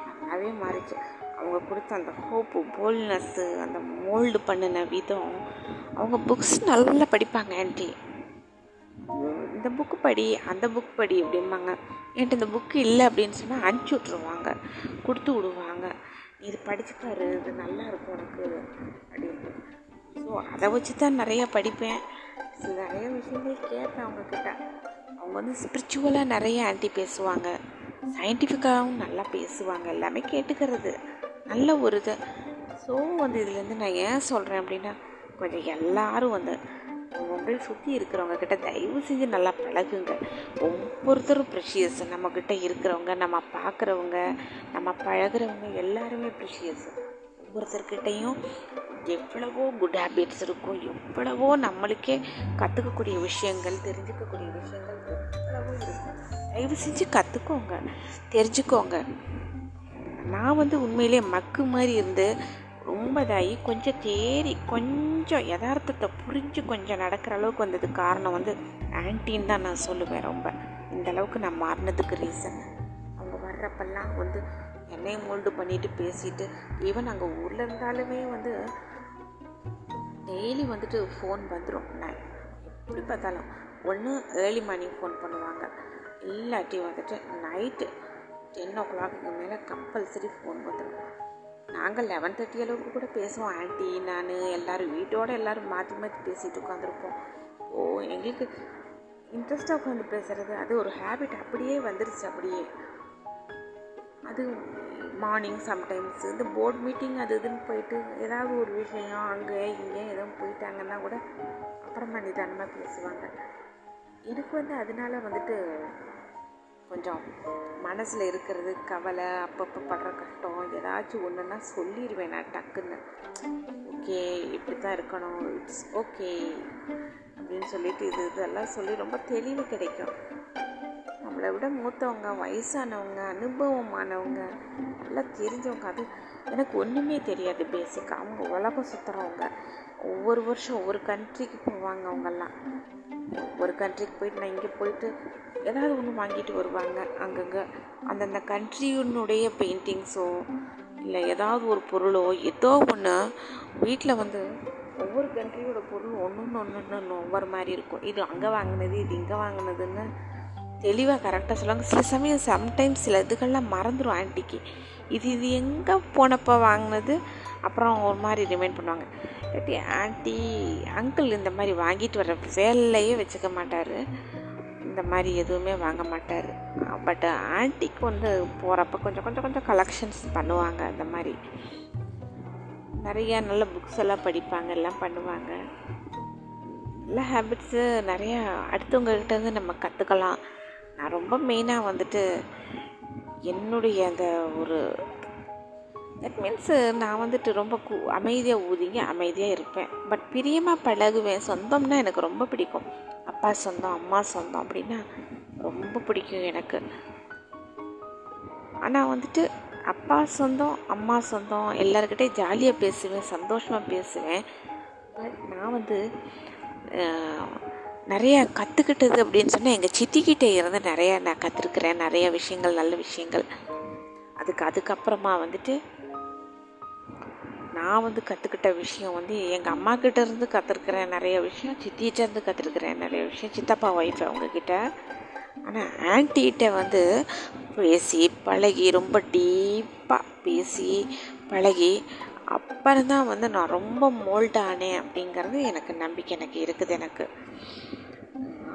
நல்லாவே மாறிச்சு. அவங்க கொடுத்த அந்த ஹோப்பு போல்னஸ்ஸு அந்த மோல்டு பண்ணின விதம் அவங்க புக்ஸ் நல்லா படிப்பாங்க ஆன்ட்டி இந்த புக்கு படி அந்த புக் படி அப்படிம்பாங்க. என்கிட்ட இந்த புக்கு இல்லை அப்படின்னு சொன்னால் அனுப்பிச்சி விட்ருவாங்க கொடுத்து விடுவாங்க. இது படிச்சுப்பாரு இது நல்லா இருக்கும் உனக்கு அப்படின்ட்டு. ஸோ அதை வச்சு தான் நிறைய படிப்பேன். நிறைய விஷயங்கள் கேட்பேன் அவங்கக்கிட்ட அவங்க வந்து ஸ்பிரிச்சுவலாக நிறைய ஆன்டி பேசுவாங்க. சயின்டிஃபிக்காகவும் நல்லா பேசுவாங்க. எல்லாமே கேட்டுக்கிறது. நல்ல ஒரு இது. ஸோ வந்து இதுலேருந்து நான் ஏன் சொல்கிறேன் அப்படின்னா கொஞ்சம் எல்லோரும் வந்து உங்களை சுற்றி இருக்கிறவங்க கிட்ட தயவு செஞ்சு நல்லா பழகுங்க. ஒவ்வொருத்தரும் ப்ரெஷியஸ் நம்மக்கிட்ட இருக்கிறவங்க நம்ம பார்க்குறவங்க நம்ம பழகிறவங்க எல்லாருமே ப்ரெஷியஸ் ஒவ்வொருத்தர்கிட்டையும் எவ்வளவோ குட் ஹேபிட்ஸ் இருக்கும் எவ்வளவோ நம்மளுக்கே கற்றுக்கக்கூடிய விஷயங்கள் தெரிஞ்சுக்கக்கூடிய விஷயங்கள் எவ்வளவோ இருக்கும். தயவு செஞ்சு கற்றுக்கோங்க தெரிஞ்சுக்கோங்க. நான் வந்து உண்மையிலே மக்கு மாதிரி இருந்து ரொம்ப இதாகி கொஞ்சம் தேறி கொஞ்சம் யதார்த்தத்தை புரிஞ்சு கொஞ்சம் நடக்கிற அளவுக்கு வந்தது காரணம் வந்து ஆன்டின்னு தான் நான் சொல்லுவேன் ரொம்ப. இந்த அளவுக்கு நான் மாறினதுக்கு ரீசன் அவங்க வர்றப்பெல்லாம் வந்து என்னையும் மோல்டு பண்ணிட்டு பேசிட்டு ஈவன் அங்கே ஊரில் இருந்தாலுமே வந்து டெய்லி வந்துட்டு ஃபோன் வந்துடும் நான் எப்படி பார்த்தாலும். ஒன்று ஏர்லி மார்னிங் ஃபோன் பண்ணுவாங்க. இல்லாட்டி வந்துட்டு நைட்டு டென் ஓ கிளாக்கு மேலே கம்பல்சரி ஃபோன் வந்துடும் நாங்கள் லெவன் தேர்ட்டி அளவுக்கு கூட பேசுவோம். ஆண்டி நான் எல்லோரும் வீட்டோடு எல்லோரும் மாற்றி மாற்றி பேசிகிட்டு உட்காந்துருப்போம் ஓ எங்களுக்கு இன்ட்ரெஸ்ட்டாக உட்காந்து பேசுகிறது அது ஒரு ஹேபிட் அப்படியே வந்துருச்சு அப்படியே. அது மார்னிங் சம்டைம்ஸ் இந்த போர்ட் மீட்டிங் அது இதுன்னு போயிட்டு ஏதாவது ஒரு விஷயம் அங்கே இங்கே எதுவும் போயிட்டாங்கன்னா கூட அப்புறமா நிதானமாக பேசுவாங்க. எனக்கு வந்து அதனால வந்துட்டு கொஞ்சம் மனசில் இருக்கிறது கவலை அப்பப்போ படுற கஷ்டம் ஏதாச்சும் ஒன்றுன்னா சொல்லிடுவேன் நான் டக்குன்னு. ஓகே இப்படி தான் இருக்கணும். இட்ஸ் ஓகே அப்படின்னு சொல்லிட்டு இது இதெல்லாம் சொல்லி ரொம்ப தெளிவு கிடைக்கும். நம்மளை விட மூத்தவங்க வயசானவங்க அனுபவமானவங்க நல்லா தெரிஞ்சவங்க. அது எனக்கு ஒன்றுமே தெரியாது பேசிக்காக அவங்க உலகம் சுற்றுறவங்க ஒவ்வொரு வருஷம் ஒவ்வொரு கண்ட்ரிக்கு போவாங்க அவங்கெல்லாம். ஒரு கண்ட்ரிக்கு போயிட்டு நான் இங்கே போயிட்டு ஏதாவது ஒன்று வாங்கிட்டு வருவாங்க அங்கங்கே. அந்தந்த கண்ட்ரியினுடைய பெயிண்டிங்ஸோ இல்லை ஏதாவது ஒரு பொருளோ ஏதோ ஒன்று வீட்டில் வந்து ஒவ்வொரு கண்ட்ரியோட பொருள் ஒன்று ஒன்று ஒன்று ஒவ்வொரு மாதிரி இருக்கும். இது அங்கே வாங்கினது இது இங்கே வாங்கினதுன்னு தெளிவாக கரெக்டாக சொல்லுவாங்க. சில சமயம் சம்டைம்ஸ் சில இதுகள்லாம் மறந்துடும் ஆன்ட்டிக்கு இது இது எங்கே போனப்போ வாங்கினது? அப்புறம் ஒரு மாதிரி ரிமைண்ட் பண்ணுவாங்க. இல்லாட்டி ஆன்ட்டி அங்கிள் இந்த மாதிரி வாங்கிட்டு வர வேலையே வச்சுக்க மாட்டார். இந்த மாதிரி எதுவுமே வாங்க மாட்டார். பட் ஆன்ட்டிக்கு வந்து போகிறப்ப கொஞ்சம் கொஞ்சம் கொஞ்சம் கலெக்ஷன்ஸ் பண்ணுவாங்க அந்த மாதிரி. நிறையா நல்ல புக்ஸ் எல்லாம் படிப்பாங்க எல்லாம் பண்ணுவாங்க. நல்ல ஹேபிட்ஸு நிறையா அடுத்தவங்கக்கிட்ட வந்து நம்ம கற்றுக்கலாம் நான் ரொம்ப மெயினாக வந்துட்டு என்னுடைய அந்த ஒரு தட் மீன்ஸு நான் வந்துட்டு ரொம்ப கூ அமைதியாக ஊதிங்க அமைதியாக இருப்பேன். பட் பிரியமாக பழகுவேன். சொந்தம்னா எனக்கு ரொம்ப பிடிக்கும். அப்பா சொந்தம் அம்மா சொந்தம் அப்படின்னா ரொம்ப பிடிக்கும் எனக்கு. ஆனால் வந்துட்டு அப்பா சொந்தம் அம்மா சொந்தம் எல்லாருக்கிட்டே ஜாலியாக பேசுவேன் சந்தோஷமாக பேசுவேன். பட் நான் வந்து நிறைய கற்றுக்கிட்டது அப்படின்னு சொன்னால் எங்கள் சித்திக்கிட்டே இருந்து நிறையா நான் கற்றுருக்குறேன் நிறைய விஷயங்கள் நல்ல விஷயங்கள். அதுக்கு அதுக்கப்புறமா வந்துட்டு நான் வந்து கற்றுக்கிட்ட விஷயம் வந்து எங்கள் அம்மா கிட்ட இருந்து கற்றுருக்குறேன் நிறைய விஷயம் சித்திகிட்டேருந்து கற்றுருக்குறேன் நிறைய விஷயம் சித்தப்பா ஒய்ஃப் அவங்கக்கிட்ட ஆனால் ஆன்டிகிட்ட வந்து பேசி பழகி ரொம்ப டீப்பாக பேசி பழகி அப்புறம் தான் வந்து நான் ரொம்ப மோல்ட் ஆனேன் அப்படிங்கிறது எனக்கு நம்பிக்கை எனக்கு இருக்குது எனக்கு.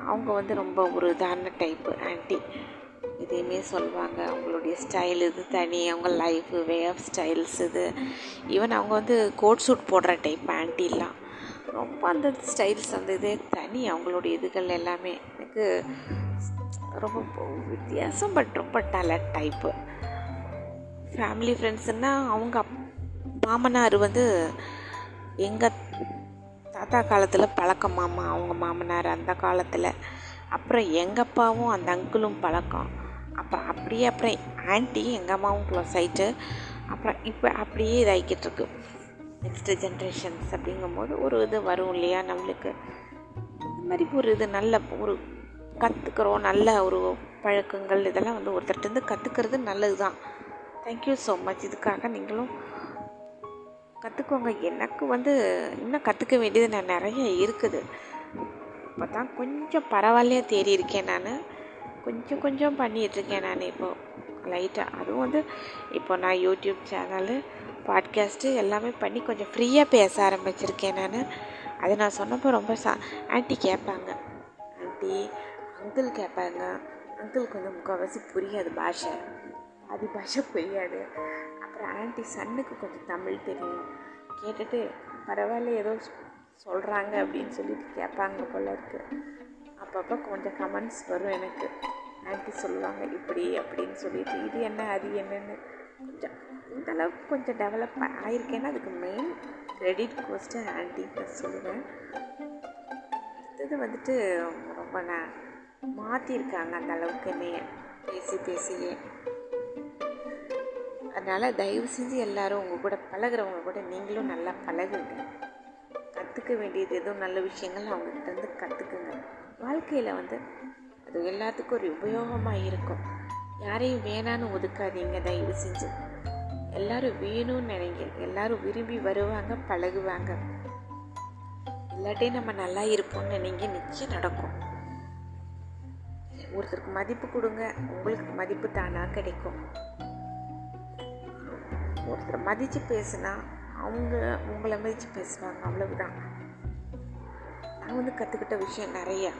அவங்க வந்து ரொம்ப ஒரு உதாரண டைப்பு ஆன்ட்டி இதையுமே சொல்லுவாங்க. அவங்களுடைய ஸ்டைல் இது தனி அவங்க லைஃப் வே ஆஃப் ஸ்டைல்ஸ் இது. ஈவன் அவங்க வந்து கோட் சூட் போடுற டைப் ஆன்ட்டிலாம் ரொம்ப அந்த ஸ்டைல்ஸ் அந்த இதே தனி அவங்களுடைய இதுகள் எல்லாமே. எனக்கு ரொம்ப வித்தியாசம் பட் ரொம்ப டேலண்ட் டைப்பு ஃபேமிலி ஃப்ரெண்ட்ஸுன்னா அவங்க மாமனார் வந்து எங்கள் தாத்தா காலத்தில் பழக்கம் மாமா அவங்க மாமனார் அந்த காலத்தில். அப்புறம் எங்கள் அப்பாவும் அந்த அங்கிளும் பழக்கம். அப்புறம் அப்படியே அப்புறம் ஆன்ட்டி எங்கள் அம்மாவும் க்ளோஸ் ஆகிட்டு அப்புறம் இப்போ அப்படியே இதாகிக்கிட்டு இருக்கு நெக்ஸ்ட்டு ஜென்ரேஷன்ஸ் அப்படிங்கும்போது ஒரு இது வரும் இல்லையா நம்மளுக்கு? இந்த மாதிரி ஒரு இது நல்ல ஒரு கற்றுக்குறோம் நல்ல ஒரு பழக்கங்கள் இதெல்லாம் வந்து ஒருத்தர்கிட்ட கற்றுக்கிறது நல்லது தான் தேங்க்யூ ஸோ மச் இதுக்காக நீங்களும் கற்றுக்கோங்க எனக்கு வந்து இன்னும் கற்றுக்க வேண்டியது நான் நிறைய இருக்குது. இப்போ தான் கொஞ்சம் பரவாயில்லையா தேடி இருக்கேன் நான். கொஞ்சம் கொஞ்சம் பண்ணிகிட்ருக்கேன் நான் இப்போது லைட்டாக அதுவும் வந்து இப்போ நான் யூடியூப் சேனலு பாட்காஸ்ட்டு எல்லாமே பண்ணி கொஞ்சம் ஃப்ரீயாக பேச ஆரம்பிச்சிருக்கேன் நான். அது நான் சொன்னப்போ ரொம்ப சா ஆண்டி கேட்பாங்க. ஆண்டி அங்கிள் கேட்பாங்க. அங்கிளுக்கு வந்து முக்கால்வாசி புரியாது பாஷை. அது பாஷை புரியாது. அப்புறம் ஆன்ட்டி சன்னுக்கு கொஞ்சம் தமிழ் தெரியும். கேட்டுட்டு பரவாயில்ல ஏதோ சொல்கிறாங்க அப்படின்னு சொல்லிட்டு கேட்பாங்க போல இருக்குது அப்பப்போ கொஞ்சம் கமெண்ட்ஸ் வரும் எனக்கு. ஆன்ட்டி சொல்லுவாங்க இப்படி அப்படின்னு சொல்லிட்டு இது என்ன அது என்னென்னு? கொஞ்சம் இந்த அளவுக்கு கொஞ்சம் டெவலப் ஆயிருக்கேன்னா அதுக்கு மெயின் கிரெடிட் கோஸ்ட்டு ஆன்ட்டி சொல்லுவேன். அடுத்தது வந்துட்டு ரொம்ப நான் மாற்றிருக்காங்க அந்த அளவுக்கு என்னைய. பேசி பேசியே. அதனால் தயவு செஞ்சு எல்லோரும் உங்கள் கூட பழகிறவங்க கூட நீங்களும் நல்லா பழகுங்க. கற்றுக்க வேண்டியது எதுவும் நல்ல விஷயங்கள் அவங்ககிட்ட வந்து கற்றுக்குங்க வாழ்க்கையில் வந்து அது எல்லாத்துக்கும் ஒரு உபயோகமாக இருக்கும். யாரையும் வேணான்னு ஒதுக்காதீங்க தயவு செஞ்சு. எல்லோரும் வேணும்னு நினைங்க. எல்லாரும் விரும்பி வருவாங்க பழகுவாங்க. இல்லாட்டே நம்ம நல்லா இருப்போம்னு நினைங்க நிச்சயம் நடக்கும். ஒருத்தருக்கு மதிப்பு கொடுங்க உங்களுக்கு மதிப்பு தானாக கிடைக்கும். ஒருத்தரை மதித்து பேசுனா அவங்க உங்களை மதித்து பேசுவாங்க அவ்வளவுதான். நான் வந்து கற்றுக்கிட்ட விஷயம் நிறைய.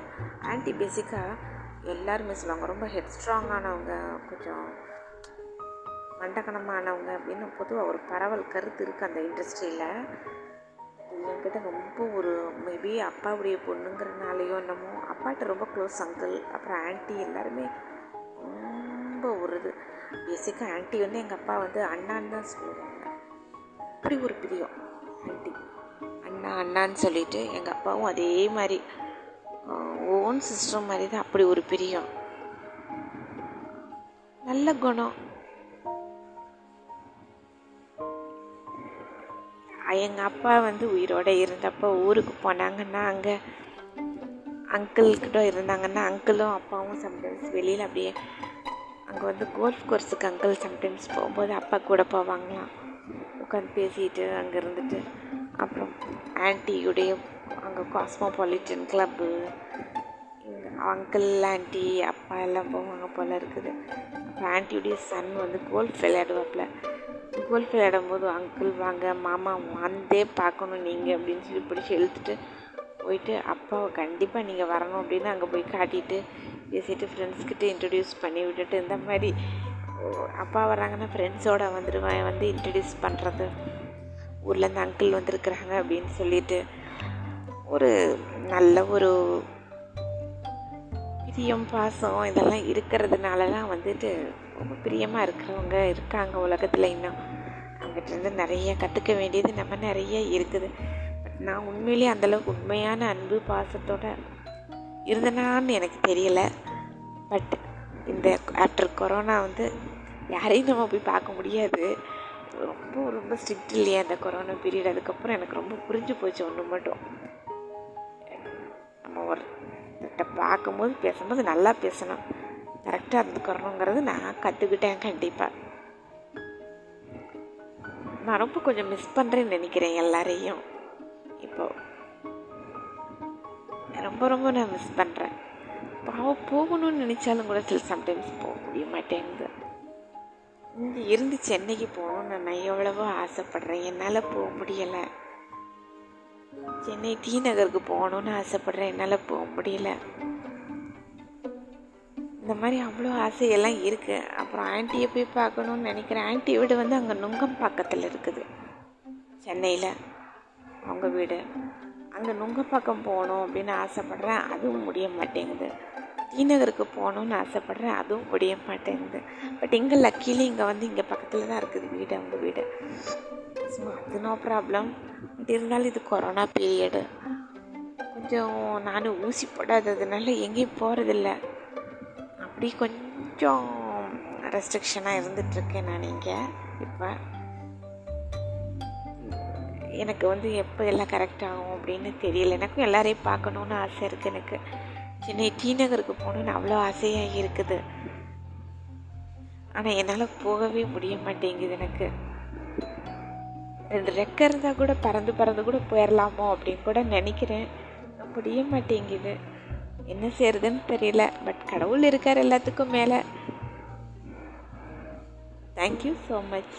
ஆன்டி பேசிக்காக எல்லாருமே சொல்லுவாங்க ரொம்ப ஹெட் ஸ்ட்ராங்கானவங்க கொஞ்சம் மண்டகணமானவங்க அப்படின்னு பொதுவாக ஒரு பரவல் கருத்து இருக்குது அந்த இண்டஸ்ட்ரியில் என்கிட்ட ரொம்ப ஒரு மேபி அப்பாவுடைய பொண்ணுங்கிறனாலேயோ என்னமோ அப்பாட்ட ரொம்ப க்ளோஸ் அங்கிள் அப்புறம் ஆன்ட்டி எல்லாருமே ரொம்ப ஒரு இது. பேசிக்காக ஆன்ட்டி வந்து எங்கள் அப்பா வந்து அண்ணான்னு தான் சொல்லுவாங்க. அப்படி ஒரு பிரியம். ஆன்ட்டி அண்ணா அண்ணான்னு சொல்லிட்டு எங்கள் அப்பாவும் அதே மாதிரி ஓன் சிஸ்டர் மாதிரி தான் அப்படி ஒரு பிரியம். நல்ல குணம். எங்கள் அப்பா வந்து உயிரோடு இருந்தப்போ ஊருக்கு போனாங்கன்னா அங்கே அங்கிள்கிட்ட இருந்தாங்கன்னா அங்கிளும் அப்பாவும் சம்டைம்ஸ் வெளியில் அப்படியே அங்கே வந்து கோல்ஃப் கோர்ஸுக்கு அங்கிள் சம்டைம்ஸ் போகும்போது அப்பா கூட போவாங்களாம். உட்காந்து பேசிட்டு அங்கே இருந்துட்டு. அப்புறம் ஆன்ட்டியுடைய அங்கே காஸ்மோபாலிட்டன் கிளப்பு அங்கிள் ஆன்ட்டி அப்பா எல்லாம் போவாங்க போல் இருக்குது. அப்புறம் ஆன்ட்டியுடைய சன் வந்து கோல்ஃப் விளையாடுவாப்புல கோல்ஃப் விளையாடும் போது அங்கிள் வாங்க மாமா வந்தே பார்க்கணும் நீங்கள் அப்படின்னு சொல்லி பிடிச்சி இழுத்துட்டு போயிட்டு அப்பாவை கண்டிப்பாக நீங்கள் வரணும் அப்படின்னு அங்கே போய் காட்டிட்டு பேசிட்டு ஃப்ரெண்ட்ஸ்கிட்ட இன்ட்ரடியூஸ் பண்ணி விட்டுட்டு இந்த மாதிரி அப்பா வராங்கன்னா ஃப்ரெண்ட்ஸோட வந்துடுவேன் வந்து இன்ட்ரடியூஸ் பண்ணுறது ஊர்லேருந்து அங்கிள் வந்திருக்குறாங்க அப்படின்னு சொல்லிட்டு ஒரு நல்ல ஒரு பிரியம் பாசம் இதெல்லாம் இருக்கிறதுனாலலாம் வந்துட்டு ரொம்ப பிரியமாக இருக்கிறவங்க இருக்காங்க உலகத்தில் இன்னும். அவங்ககிட்டருந்து நிறைய கற்றுக்க வேண்டியது நம்ம நிறைய இருக்குது. பட் நான் உண்மையிலேயே அந்தளவுக்கு உண்மையான அன்பு பாசத்தோட இருந்தனான்னு எனக்கு தெரியல. பட் இந்த ஆஃப்டர் கொரோனா வந்து யாரையும் நம்ம போய் பார்க்க முடியாது. ரொம்ப ரொம்ப ஸ்ட்ரிக்ட் இல்லையா அந்த கொரோனா பீரியட் அதுக்கப்புறம் எனக்கு ரொம்ப புரிஞ்சு போச்சு ஒன்று மட்டும். நம்ம ஒரு பார்க்கும்போது பேசும்போது நல்லா பேசணும். கரெக்டாக இருந்துக்கிறணுங்கிறது நான் கற்றுக்கிட்டேன் கண்டிப்பாக நான் ரொம்ப கொஞ்சம் மிஸ் பண்ணுறேன்னு நினைக்கிறேன் எல்லாரையும். இப்போது ரொம்ப ரொம்ப நான் மிஸ் பண்ணுறேன் பாவம் போகணும்னு நினச்சாலும் கூட சில சம்டைம்ஸ் போக முடிய மாட்டேங்குது. இங்கே இருந்து சென்னைக்கு போகணும்னு நான் எவ்வளவோ ஆசைப்படுறேன். என்னால் போக முடியலை. சென்னை டி நகருக்கு போகணும்னு ஆசைப்படுறேன். என்னால் போக முடியலை. இந்த மாதிரி அவ்வளோ ஆசையெல்லாம் இருக்குது அப்புறம் ஆன்ட்டியை போய் பார்க்கணுன்னு நினைக்கிறேன். ஆன்ட்டி வீடு வந்து அங்கே நுங்கம் பக்கத்தில் இருக்குது. சென்னையில். அவங்க வீடு. அங்கே நுங்கப்பாக்கம் போகணும் அப்படின்னு ஆசைப்பட்றேன் அதுவும் முடிய மாட்டேங்குது. டிநகருக்கு போகணுன்னு ஆசைப்பட்றேன் அதுவும் முடிய மாட்டேங்குது. பட் இங்கே லக்கிலி இங்கே வந்து இங்கே பக்கத்தில் தான் இருக்குது வீடு அவங்க வீடு. ஸோ அது நோ ப்ராப்ளம் பட் இருந்தாலும் இது கொரோனா பீரியடு கொஞ்சம் நானும் ஊசி போடாததுனால எங்கேயும் போகிறதில்ல அப்படி கொஞ்சம் ரெஸ்ட்ரிக்ஷனாக இருந்துகிட்ருக்கேன் நான் இங்கே இப்போ. எனக்கு வந்து எப்போ எல்லாம் கரெக்ட் ஆகும் அப்படின்னு தெரியல. எனக்கும் எல்லாரையும் பார்க்கணுன்னு ஆசை இருக்குது எனக்கு. சென்னை டி நகருக்கு போகணுன்னு அவ்வளோ ஆசையாக இருக்குது. ஆனால் என்னால் போகவே முடிய மாட்டேங்குது எனக்கு. ரெண்டு ரெக்கை இருந்தால் கூட பறந்து பறந்து கூட போயிடலாமோ அப்படின்னு கூட நினைக்கிறேன். முடிய மாட்டேங்குது. என்ன செய்யறதுன்னு தெரியல. பட் கடவுள் இருக்கார் எல்லாத்துக்கும் மேலே. Thank you so much